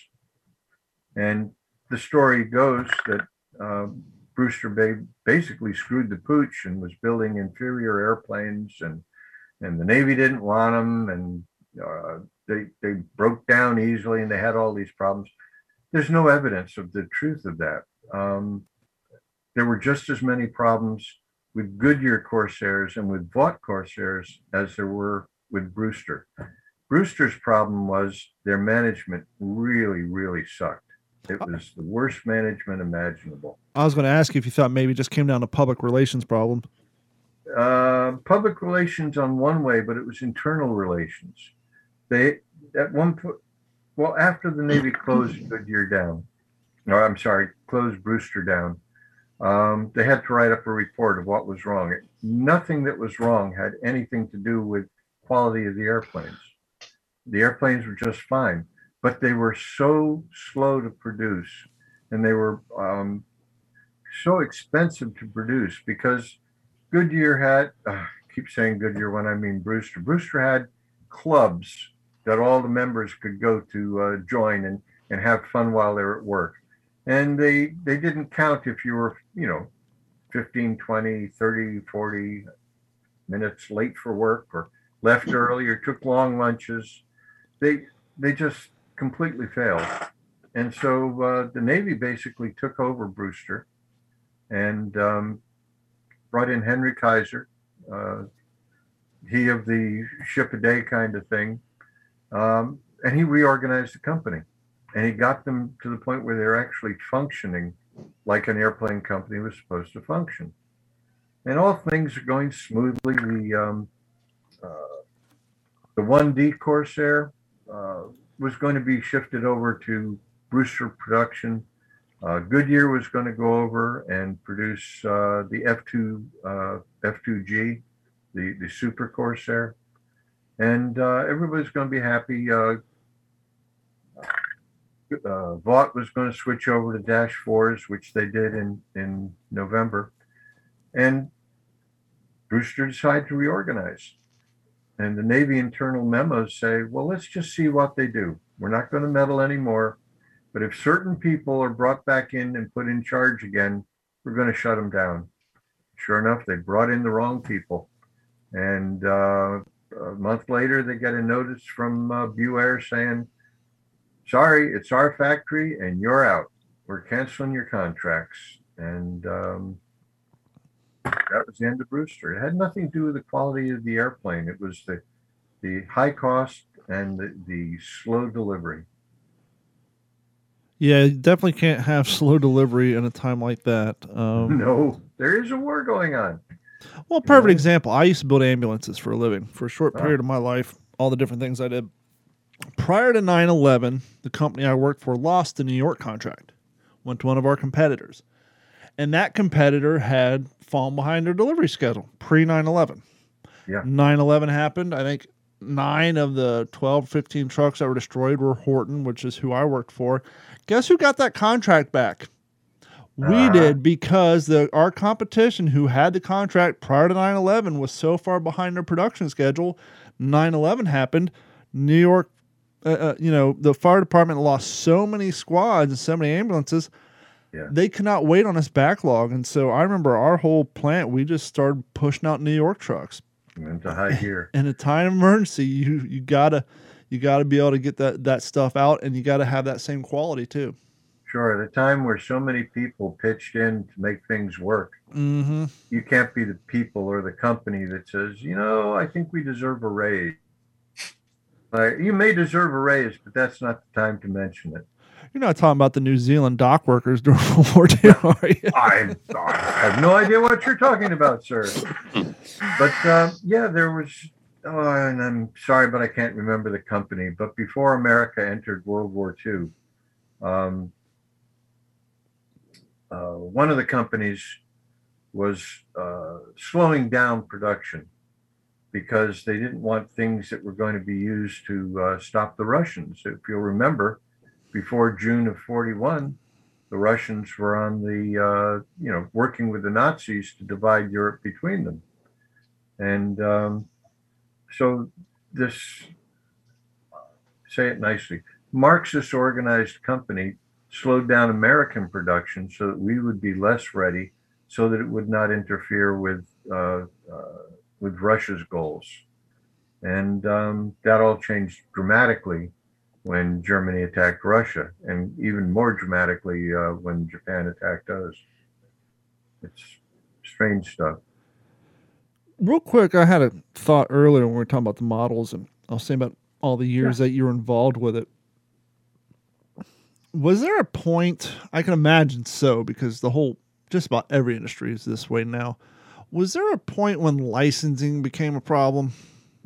And the story goes that um, Brewster ba- basically screwed the pooch and was building inferior airplanes, and and the Navy didn't want them, and uh, they they broke down easily, and they had all these problems. There's no evidence of the truth of that. Um, there were just as many problems with Goodyear Corsairs and with Vought Corsairs as there were with Brewster. Brewster's problem was their management really, really sucked. It was the worst management imaginable. I was going to ask you if you thought maybe it just came down to public relations problem. Uh, public relations on one way, but it was internal relations. They at one point, well, after the Navy closed Goodyear down, no, I'm sorry, closed Brewster down, um, they had to write up a report of what was wrong. Nothing that was wrong had anything to do with quality of the airplanes. The airplanes were just fine, but they were so slow to produce, and they were um, so expensive to produce because Goodyear had, uh, keep saying Goodyear when I mean Brewster. Brewster had clubs that all the members could go to uh, join and, and have fun while they were at work. And they, they didn't count if you were, you know, 15, 20, 30, 40 minutes late for work or left early or took long lunches. They, they just completely failed. And so uh, the Navy basically took over Brewster and um, brought in Henry Kaiser, uh, he of the ship a day kind of thing, um, and he reorganized the company, and he got them to the point where they're actually functioning like an airplane company was supposed to function, and all things are going smoothly. The um, uh, the 1D Corsair uh, was going to be shifted over to Brewster production. Uh, Goodyear was going to go over and produce uh, the F2 uh, F2G, the the Super Corsair, and uh, everybody's going to be happy. Uh, uh, Vought was going to switch over to Dash Fours, which they did in in November, and Brewster decided to reorganize. And the Navy internal memos say, well, let's just see what they do. We're not going to meddle anymore. But if certain people are brought back in and put in charge again, we're going to shut them down. Sure enough, they brought in the wrong people. And uh, a month later, they get a notice from uh, BuAer saying, sorry, it's our factory and you're out. We're canceling your contracts. And um, that was the end of Brewster. It had nothing to do with the quality of the airplane. It was the the high cost and the, the slow delivery. Yeah, you definitely can't have slow delivery in a time like that. Um, no, there is a war going on. Well, perfect example. I used to build ambulances for a living for a short period of my life, all the different things I did. Prior to 9 11, the company I worked for lost the New York contract, went to one of our competitors. And that competitor had fallen behind their delivery schedule pre 9 11. Yeah. 9 11 happened. I think nine of the 12, 15 trucks that were destroyed were Horton, which is who I worked for. Guess who got that contract back? We Ah. did because the our competition who had the contract prior to 9/11 was so far behind their production schedule. 9/11 happened. New York, uh, uh, you know, the fire department lost so many squads and so many ambulances. Yeah. They could not wait on this backlog, and so I remember our whole plant. We just started pushing out New York trucks. Into high gear. In a time of emergency, you you gotta you gotta be able to get that that stuff out, and you gotta have that same quality too. Sure. At a time where so many people pitched in to make things work, Mm-hmm. you can't be the people or the company that says, you know, I think we deserve a raise. Uh, you may deserve a raise, but that's not the time to mention it. You're not talking about the New Zealand dock workers during World War II, are you? I, I have no idea what you're talking about, sir. But uh, yeah, there was. Oh, and I'm sorry, but I can't remember the company. But before America entered World War II, um, uh, one of the companies was uh, slowing down production because they didn't want things that were going to be used to uh, stop the Russians. If you'll remember, before June of 41, the Russians were on the, uh, you know, working with the Nazis to divide Europe between them. And um, so this, say it nicely, Marxist organized company slowed down American production so that we would be less ready, so that it would not interfere with uh, uh, with Russia's goals. And um, that all changed dramatically when Germany attacked Russia, and even more dramatically uh, when Japan attacked us. It's strange stuff. Real quick, I had a thought earlier when we were talking about the models, and I was saying about all the years that you were involved with it. Was there a point? I can imagine so, because the whole, just about every industry is this way now. Was there a point when licensing became a problem?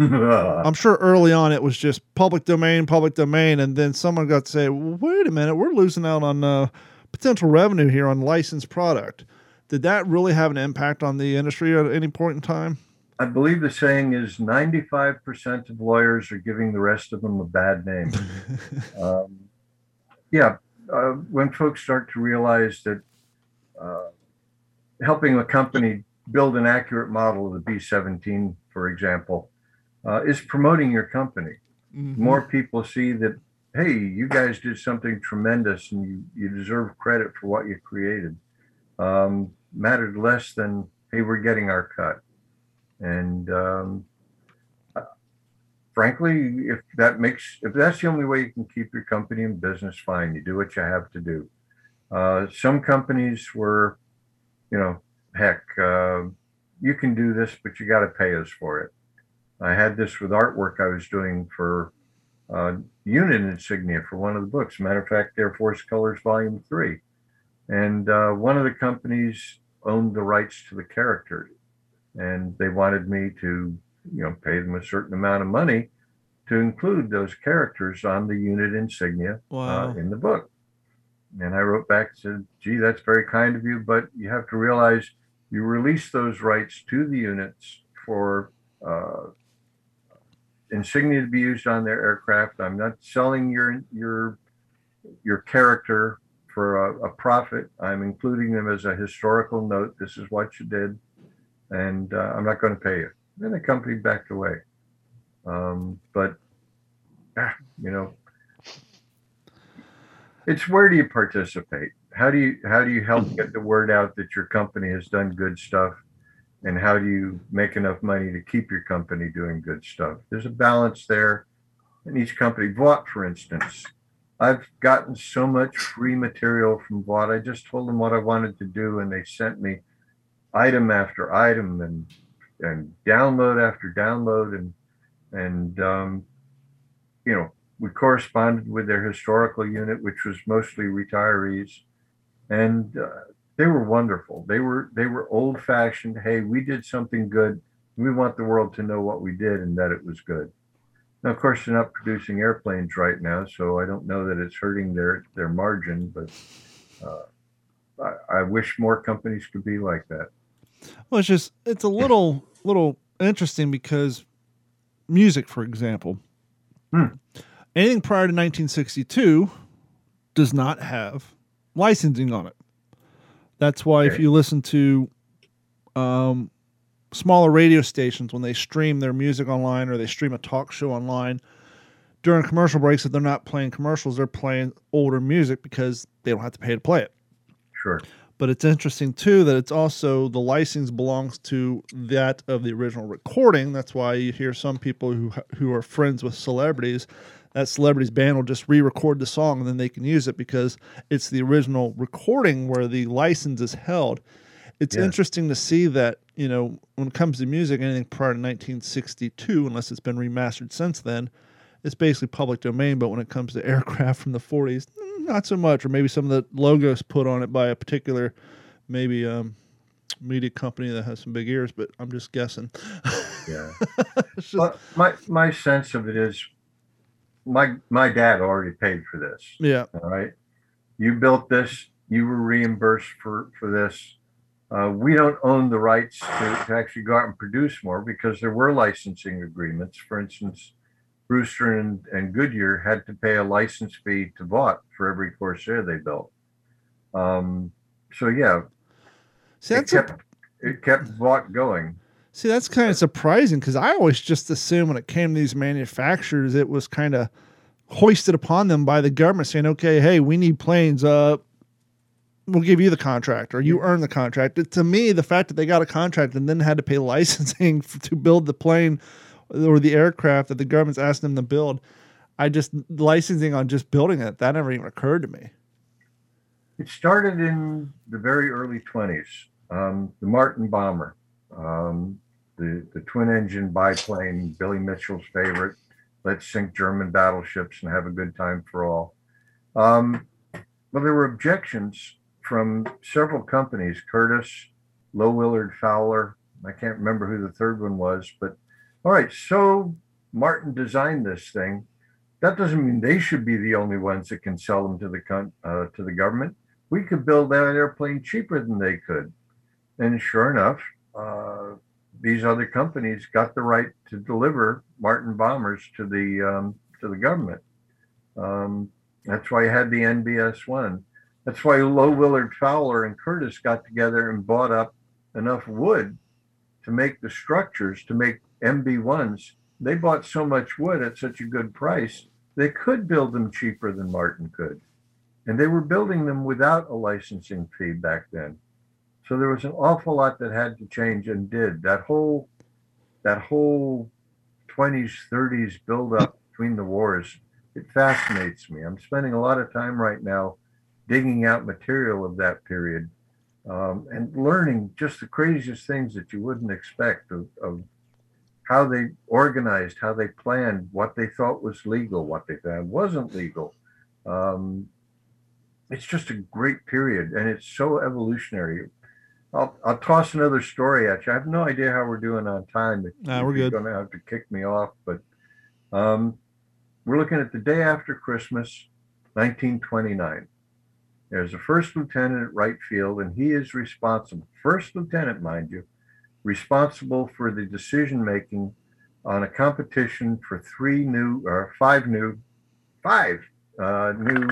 I'm sure early on it was just public domain, public domain, and then someone got to say, well, "Wait a minute, we're losing out on uh, potential revenue here on licensed product." Did that really have an impact on the industry at any point in time? I believe the saying is 95% of lawyers are giving the rest of them a bad name. um, yeah, uh, when folks start to realize that uh, helping a company build an accurate model of the B 17, for example, uh, is promoting your company. More people see that, hey, you guys did something tremendous and you, you deserve credit for what you created. Um, mattered less than, hey, we're getting our cut. And um, uh, frankly, if that makes, if that's the only way you can keep your company in business, fine. You do what you have to do. Uh, some companies were, you know, heck, uh, you can do this, but you got to pay us for it. I had this with artwork I was doing for uh, unit insignia for one of the books. Matter of fact, Air Force Colors Volume 3. And uh, one of the companies owned the rights to the character. And they wanted me to, you know, pay them a certain amount of money to include those characters on the unit insignia Wow. uh, in the book. And I wrote back and said, gee, that's very kind of you, but you have to realize you release those rights to the units for uh, insignia to be used on their aircraft. I'm not selling your your your character for a, a profit. I'm including them as a historical note. This is what you did, and uh, I'm not going to pay you. Then the company backed away. Um, but ah, you know, it's where do you participate? How do you how do you help get the word out that your company has done good stuff? And how do you make enough money to keep your company doing good stuff? There's a balance there in each company. Vought, for instance, I've gotten so much free material from Vought. I just told them what I wanted to do, and they sent me item after item and and download after download, and and um, you know we corresponded with their historical unit, which was mostly retirees, and uh, they were wonderful. They were they were old fashioned. Hey, we did something good. We want the world to know what we did and that it was good. Now, of course, they're not producing airplanes right now, so I don't know that it's hurting their their margin. But uh, I, I wish more companies could be like that. Well, it's just it's a little little interesting because music, for example, Hmm. anything prior to 1962 does not have licensing on it. That's why if you listen to um, smaller radio stations when they stream their music online or they stream a talk show online during commercial breaks, if they're not playing commercials, they're playing older music because they don't have to pay to play it. Sure. But it's interesting too that it's also the license belongs to that of the original recording. That's why you hear some people who who are friends with celebrities, that celebrity's band will just re-record the song and then they can use it because it's the original recording where the license is held. It's Yes. interesting to see that you know when it comes to music, anything prior to 1962, unless it's been remastered since then, it's basically public domain. But when it comes to aircraft from the 40s, mm, not so much. Or maybe some of the logos put on it by a particular, maybe um, media company that has some big ears. But I'm just guessing. Yeah. Just- my my sense of it is, my my dad already paid for this. yeah, All right. You built this, you were reimbursed for, for this. Uh, we don't own the rights to, to actually go out and produce more because there were licensing agreements. For instance, Brewster and, and Goodyear had to pay a license fee to Vought for every Corsair they built. Um, so yeah, see it that's a, kept, it kept Vought going. See that's kind of surprising because I always just assumed when it came to these manufacturers, it was kind of hoisted upon them by the government saying, "Okay, hey, we need planes. Uh, we'll give you the contract, or you earn the contract." It- to me, the fact that they got a contract and then had to pay licensing f- to build the plane or the aircraft that the government's asked them to build, I just licensing on just building it that never even occurred to me. It started in the very early 20s. Um, the Martin bomber, um, the, the twin engine biplane, Billy Mitchell's favorite. Let's sink German battleships and have a good time for all. Um, well, there were objections from several companies Curtiss, Lowe Willard Fowler. I can't remember who the third one was, but all right, so Martin designed this thing. That doesn't mean they should be the only ones that can sell them to the con- uh, to the government we could build that airplane cheaper than they could. And sure enough, uh, these other companies got the right to deliver Martin bombers to the um, to the government. Um, that's why you had the NBS one. That's why Lowe Willard Fowler and Curtiss got together and bought up enough wood to make the structures to make MB ones. They bought so much wood at such a good price they could build them cheaper than Martin could and they were building them without a licensing fee back then. So there was an awful lot that had to change and did. That whole that whole 20s, 30s build up between the wars, it fascinates me. I'm spending a lot of time right now digging out material of that period um, and learning just the craziest things that you wouldn't expect of, of how they organized, how they planned, what they thought was legal, what they found wasn't legal. Um, it's just a great period and it's so evolutionary. I'll, I'll toss another story at you. I have no idea how we're doing on time. If- Nah, we're good. going to have to kick me off, but um, we're looking at the day after Christmas, 1929. There's a first lieutenant at Wright Field, and he is responsible, first lieutenant, mind you, responsible for the decision making on a competition for three new or five new, five uh, new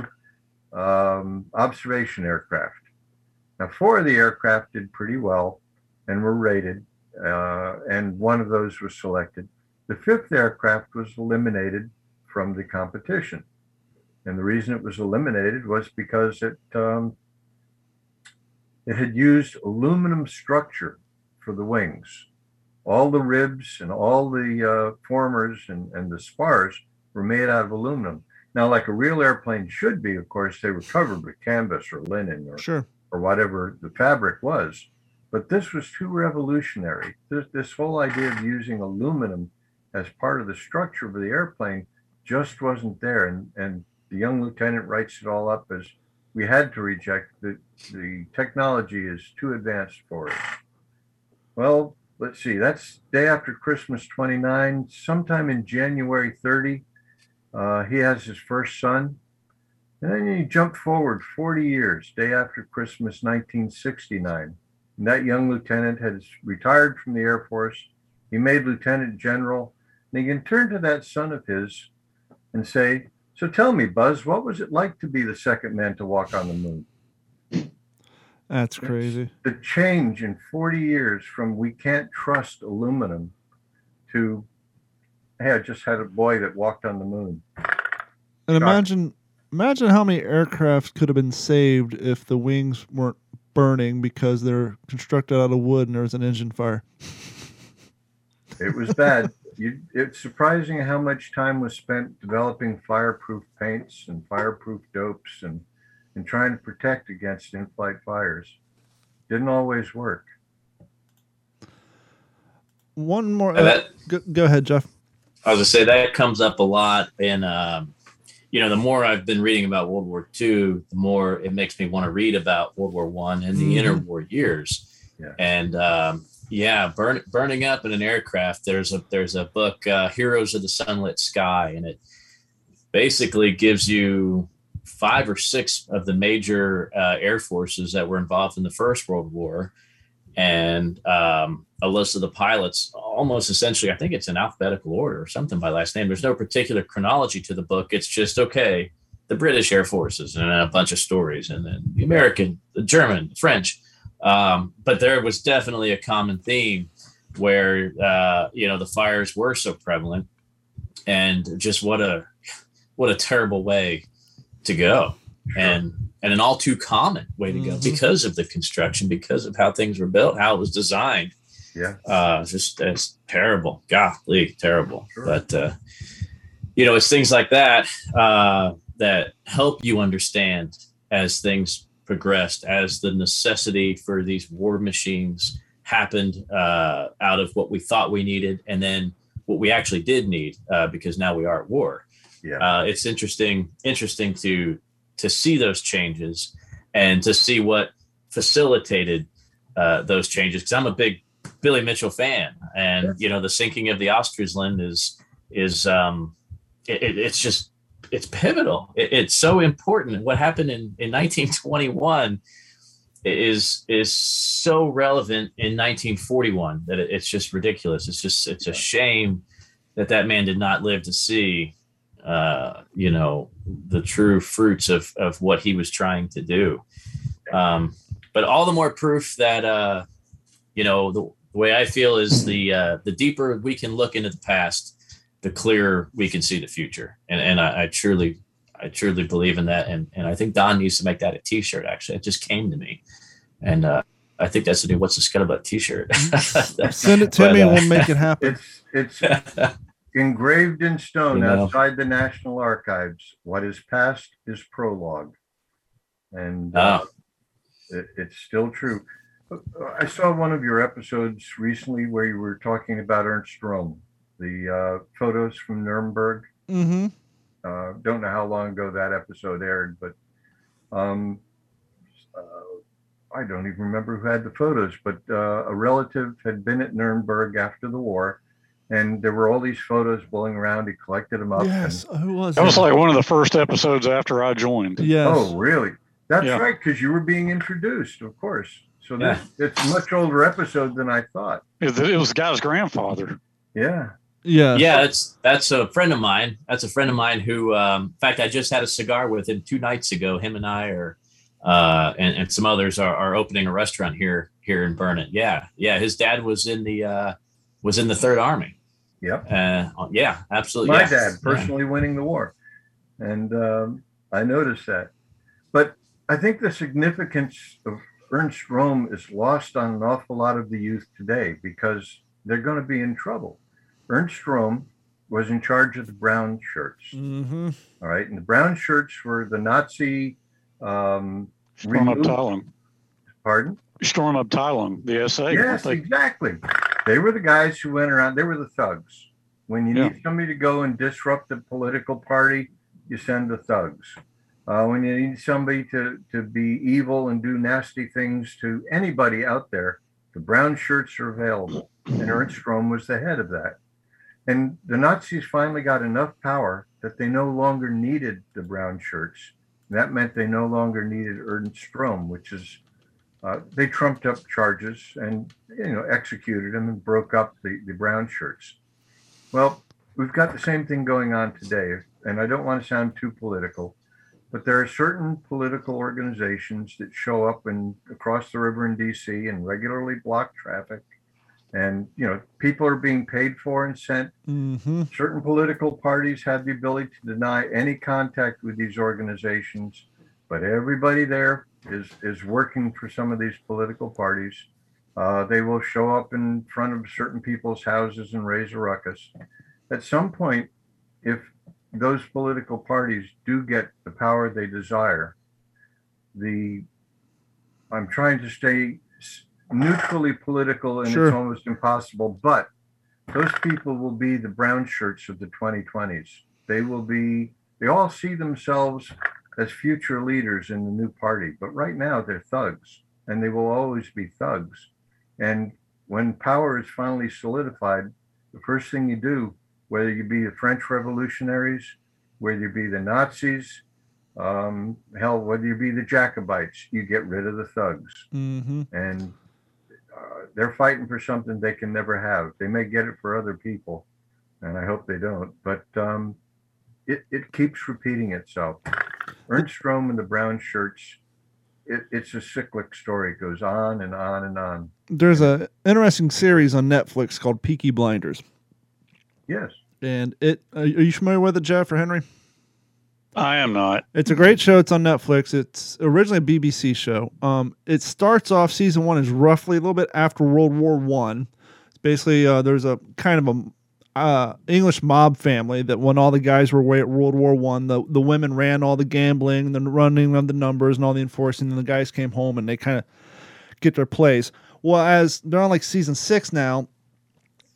um, observation aircraft. Now, four of the aircraft did pretty well and were rated, uh, and one of those was selected. the fifth aircraft was eliminated from the competition. And the reason it was eliminated was because it um, it had used aluminum structure for the wings. All the ribs and all the uh, formers and, and the spars were made out of aluminum. Now, like a real airplane should be, of course, they were covered with canvas or linen or, Sure. Or whatever the fabric was. But this was too revolutionary. This, this whole idea of using aluminum as part of the structure of the airplane just wasn't there. And, and the young lieutenant writes it all up as we had to reject the, the technology is too advanced for it. Well, let's see, that's day after Christmas 29. Sometime in January 30, uh, he has his first son. And then you jump forward 40 years, day after Christmas 1969. And that young lieutenant has retired from the Air Force. He made lieutenant general. And he can turn to that son of his and say, So tell me, Buzz, what was it like to be the second man to walk on the moon? That's crazy. The change in 40 years from we can't trust aluminum to, hey, I just had a boy that walked on the moon. And imagine imagine how many aircraft could have been saved if the wings weren't burning because they're constructed out of wood and there was an engine fire. It was bad. you, it's surprising how much time was spent developing fireproof paints and fireproof dopes and, and trying to protect against in-flight fires. Didn't always work. One more. And that- go, go ahead, Jeff. I was gonna say that comes up a lot in, um, you know, the more I've been reading about World War II, the more it makes me want to read about World War One and the Mhm. interwar years. Yeah. And um, yeah, burn, burning up in an aircraft. There's a there's a book, uh, Heroes of the Sunlit Sky, and it basically gives you five or six of the major uh, air forces that were involved in the First World War, and um, a list of the pilots, almost essentially. I think it's in alphabetical order or something by last name. There's no particular chronology to the book. It's just okay. The British Air Forces and a bunch of stories, and then the American, the German, the French. Um, but there was definitely a common theme where uh, you know the fires were so prevalent, and just what a what a terrible way to go, and and an all too common way to go Mhm. because of the construction, because of how things were built, how it was designed. Yeah. Uh, just it's terrible, golly, terrible. Sure. But uh, you know, it's things like that uh, that help you understand as things progressed, as the necessity for these war machines happened uh, out of what we thought we needed, and then what we actually did need, uh, because now we are at war. Yeah. Uh, it's interesting, interesting to to see those changes and to see what facilitated uh, those changes. Because I'm a big Billy Mitchell fan, and you know the sinking of the Ostfriesland is is um, it, it- it's just it's pivotal. It, it's so important. What happened in in 1921 is is so relevant in 1941 that it, it's just ridiculous. It's just it's a shame that that man did not live to see uh, you know the true fruits of of what he was trying to do. Um, but all the more proof that uh, you know the, the way I feel is the uh, the deeper we can look into the past, the clearer we can see the future. And and I, I truly I truly believe in that. And and I think Don needs to make that a T-shirt. Actually, it just came to me, and uh, I think that's the new "What's the Scuttlebutt" T-shirt. Send it to But, me and uh, we'll make it happen. It's it's engraved in stone You know. outside the National Archives. What is past is prologue, and uh, Ah. it, it's still true. Uh, I saw one of your episodes recently where you were talking about Ernst Röhm, the uh, photos from Nuremberg. Mm-hmm. Uh, don't know how long ago that episode aired, but um, uh, I don't even remember who had the photos. But uh, a relative had been at Nuremberg after the war, and there were all these photos blowing around. He collected them up. and- Yes. Who was That was like one of the first episodes after I joined. Yes. oh, really? That's Yeah. right, because you were being introduced, of course. So this, it's a much older episode than I thought. It, it was the guy's grandfather. Yeah. Yeah. yeah, that's that's a friend of mine. That's a friend of mine who, um, in fact, I just had a cigar with him two nights ago. Him and I are, uh, and, and some others are, are opening a restaurant here here in Burnett. Yeah, yeah. His dad was in the uh, was in the Third Army. Yep. Uh, yeah, absolutely. My yeah. dad personally winning the war, and um, I noticed that. But I think the significance of Ernst Röhm is lost on an awful lot of the youth today because they're going to be in trouble. Ernst Röhm was in charge of the brown shirts. Mm-hmm. All right, and the brown shirts were the Nazi. Um, Sturmabteilung. Pardon? Storm Sturmabteilung, the SA. Yes, They- exactly. They were the guys who went around. They were the thugs. When you Yeah. need somebody to go and disrupt a political party, you send the thugs. Uh, when you need somebody to, to be evil and do nasty things to anybody out there, the brown shirts are available. And Ernst Röhm was the head of that. And the Nazis finally got enough power that they no longer needed the brown shirts. That meant they no longer needed Ernst Röhm, which is uh, they trumped up charges and you know executed them and broke up the, the brown shirts. Well, we've got the same thing going on today, and I don't want to sound too political, but there are certain political organizations that show up in across the river in D.C. and regularly block traffic, and you know people are being paid for and sent. Mm-hmm. Certain political parties have the ability to deny any contact with these organizations, but everybody there is is working for some of these political parties. Uh, they will show up in front of certain people's houses and raise a ruckus. At some point, if those political parties do get the power they desire, the I'm trying to stay neutrally political, and Sure. it's almost impossible. But those people will be the brown shirts of the 2020s. They will be. They all see themselves as future leaders in the new party, but right now they're thugs, and they will always be thugs. And when power is finally solidified, the first thing you do, whether you be the French revolutionaries, whether you be the Nazis, um, hell, whether you be the Jacobites, you get rid of the thugs. Mm-hmm. And uh, they're fighting for something they can never have. They may get it for other people, and I hope they don't. But um, it, it keeps repeating itself. Ernst Röhm and the brown shirts, it, it's a cyclic story. It goes on and on and on. There's a interesting series on Netflix called Peaky Blinders, Yes. and it. Are you familiar with it, Jeff or Henry? I am not. It's a great show. It's on Netflix. It's originally a BBC show. Um, it starts off season one is roughly a little bit after World War One. It's basically uh, there's a kind of a uh, English mob family that when all the guys were away at World War One, the the women ran all the gambling, the running of the numbers, and all the enforcing. And the guys came home and they kind of get their place. Well, as they're on like season six now,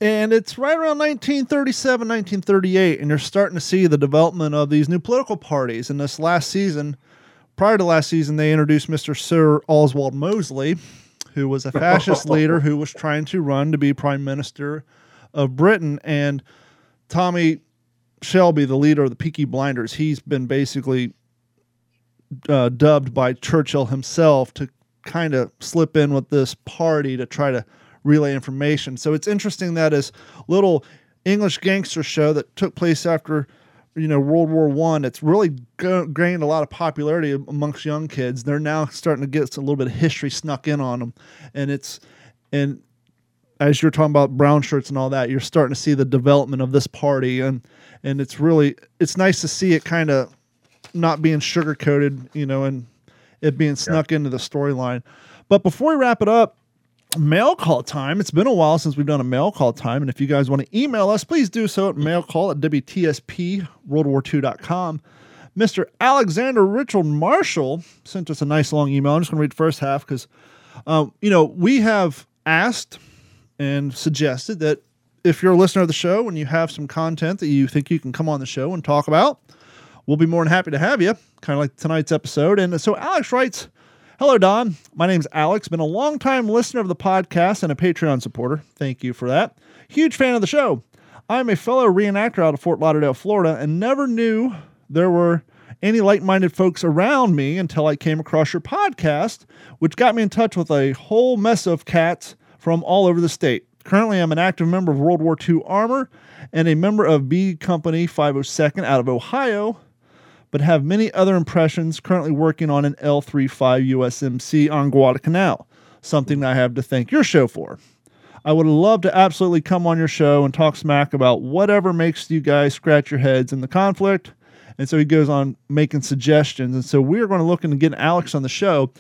and it's right around 1937, 1938, and you're starting to see the development of these new political parties. In this last season, prior to last season, they introduced Mr. Sir Oswald Mosley, who was a fascist leader who was trying to run to be prime minister of Britain. And Tommy Shelby, the leader of the Peaky Blinders, he's been basically uh, dubbed by Churchill himself to kind of slip in with this party to try to relay information. So it's interesting that this little English gangster show that took place after you know World War One, it's really go- gained a lot of popularity amongst young kids. They're now starting to get a little bit of history snuck in on them, and it's and as you're talking about brown shirts and all that, you're starting to see the development of this party, and and it's really it's nice to see it kind of not being sugar coated, you know, and it being snuck into the storyline. But before we wrap it up, mail call time. It's been a while since we've done a mail call time. And if you guys want to email us, please do so at mailcall at WTSP WorldWar2.com. Mr. Alexander Richard Marshall sent us a nice long email. I'm just going to read the first half because, um, you know, we have asked and suggested that if you're a listener of the show and you have some content that you think you can come on the show and talk about, we'll be more than happy to have you, kind of like tonight's episode. And so Alex writes, Hello, Don. My name's Alex. Been a long time listener of the podcast and a Patreon supporter. Thank you for that. Huge fan of the show. I'm a fellow reenactor out of Fort Lauderdale, Florida, and never knew there were any like minded folks around me until I came across your podcast, which got me in touch with a whole mess of cats from all over the state. Currently, I'm an active member of World War II Armor and a member of B Company 502nd out of Ohio, but have many other impressions currently working on an L35 USMC on Guadalcanal, something I have to thank your show for. I would love to absolutely come on your show and talk smack about whatever makes you guys scratch your heads in the conflict. And so he goes on making suggestions. And so we're going to look into getting Alex on the show.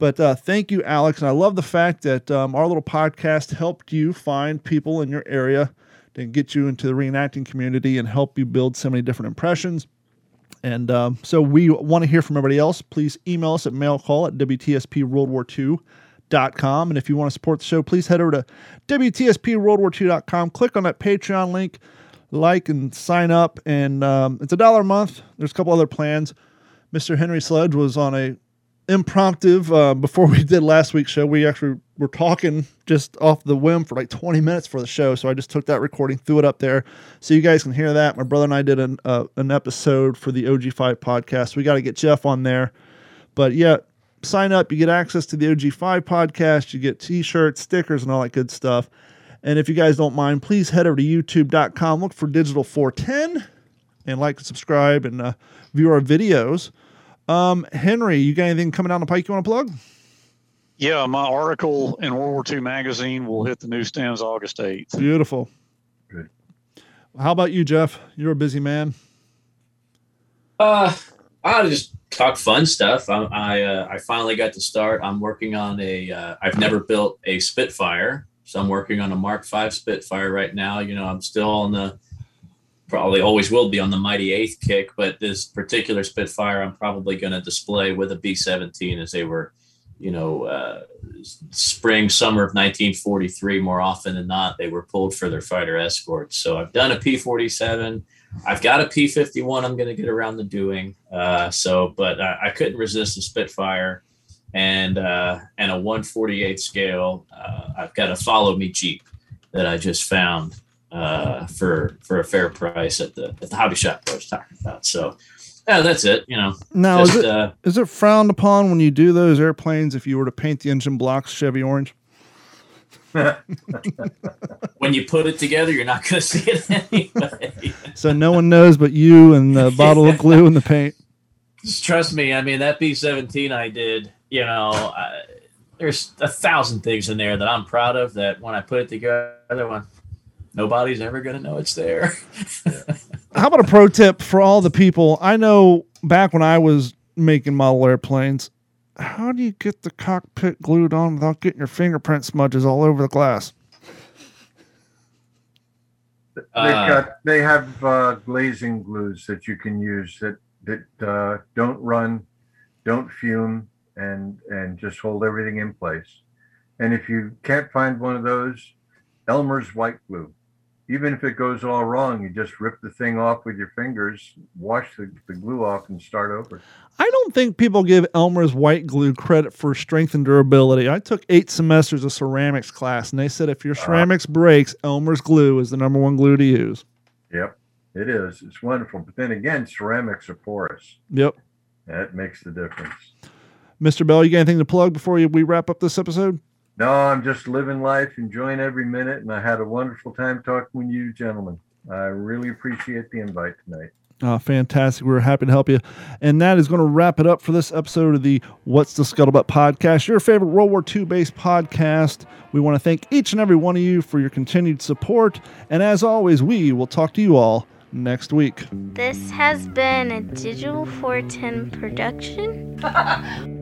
But uh, thank you, Alex. And I love the fact that um, our little podcast helped you find people in your area to get you into the reenacting community and help you build so many different impressions. And um, so we want to hear from everybody else. Please email us at mailcall at WTSPWorldWar2.com. And if you want to support the show, please head over to WTSPWorldWar2.com. Click on that Patreon link, like and sign up. And um, it's a dollar a month. There's a couple other plans. Mr. Henry Sledge was on a impromptu uh, before we did last week's show. We actually were talking just off the whim for like 20 minutes for the show. So I just took that recording, threw it up there so you guys can hear that. My brother and I did an, uh, an episode for the OG5 podcast. We got to get Jeff on there. But yeah, sign up. You get access to the OG5 podcast. You get t shirts, stickers, and all that good stuff. And if you guys don't mind, please head over to youtube.com, look for Digital 410, and like and subscribe and uh, view our videos. Um, Henry, you got anything coming down the pike you want to plug? Yeah, my article in World War II magazine will hit the newsstands August 8th. Beautiful. Good. How about you, Jeff? You're a busy man. Uh, I just talk fun stuff. I I, uh, I finally got to start. I'm working on a. Uh, I've never built a Spitfire, so I'm working on a Mark V Spitfire right now. You know, I'm still on the probably always will be on the mighty eighth kick, but this particular Spitfire I'm probably going to display with a B-17 as they were, you know, uh, spring summer of 1943. More often than not, they were pulled for their fighter escorts. So I've done a P-47. I've got a P-51. I'm going to get around to doing. Uh, so, but I, I couldn't resist a Spitfire. And uh, and a 148 scale. Uh, I've got a follow me Jeep that I just found uh, for for a fair price at the at the hobby shop I was talking about. So yeah, that's it. You know, Now, just is, it, uh, is it frowned upon when you do those airplanes if you were to paint the engine blocks Chevy orange? when you put it together, you're not going to see it anyway. So no one knows but you and the bottle of glue and the paint. Just trust me. I mean, that B-17 I did. You know, I, there's a thousand things in there that I'm proud of. That when I put it together, one nobody's ever going to know it's there. How about a pro tip for all the people? I know back when I was making model airplanes, how do you get the cockpit glued on without getting your fingerprint smudges all over the glass? They've Uh, got they have uh, glazing glues that you can use that that uh, don't run, don't fume, and and just hold everything in place. And if you can't find one of those, Elmer's white glue. Even if it goes all wrong, you just rip the thing off with your fingers, wash the, the glue off, and start over. I don't think people give Elmer's white glue credit for strength and durability. I took eight semesters of ceramics class, and they said if your ah. ceramics breaks, Elmer's glue is the number one glue to use. Yep, it is. It's wonderful. But then again, ceramics are porous. Yep. That makes the difference. Mr. Bell, you got anything to plug before we wrap up this episode? No, I'm just living life, enjoying every minute, and I had a wonderful time talking with you, gentlemen. I really appreciate the invite tonight. Uh, fantastic. We're happy to help you. And that is going to wrap it up for this episode of the What's the Scuttlebutt podcast, your favorite World War II based podcast. We want to thank each and every one of you for your continued support. And as always, we will talk to you all next week. This has been a Digital 410 production.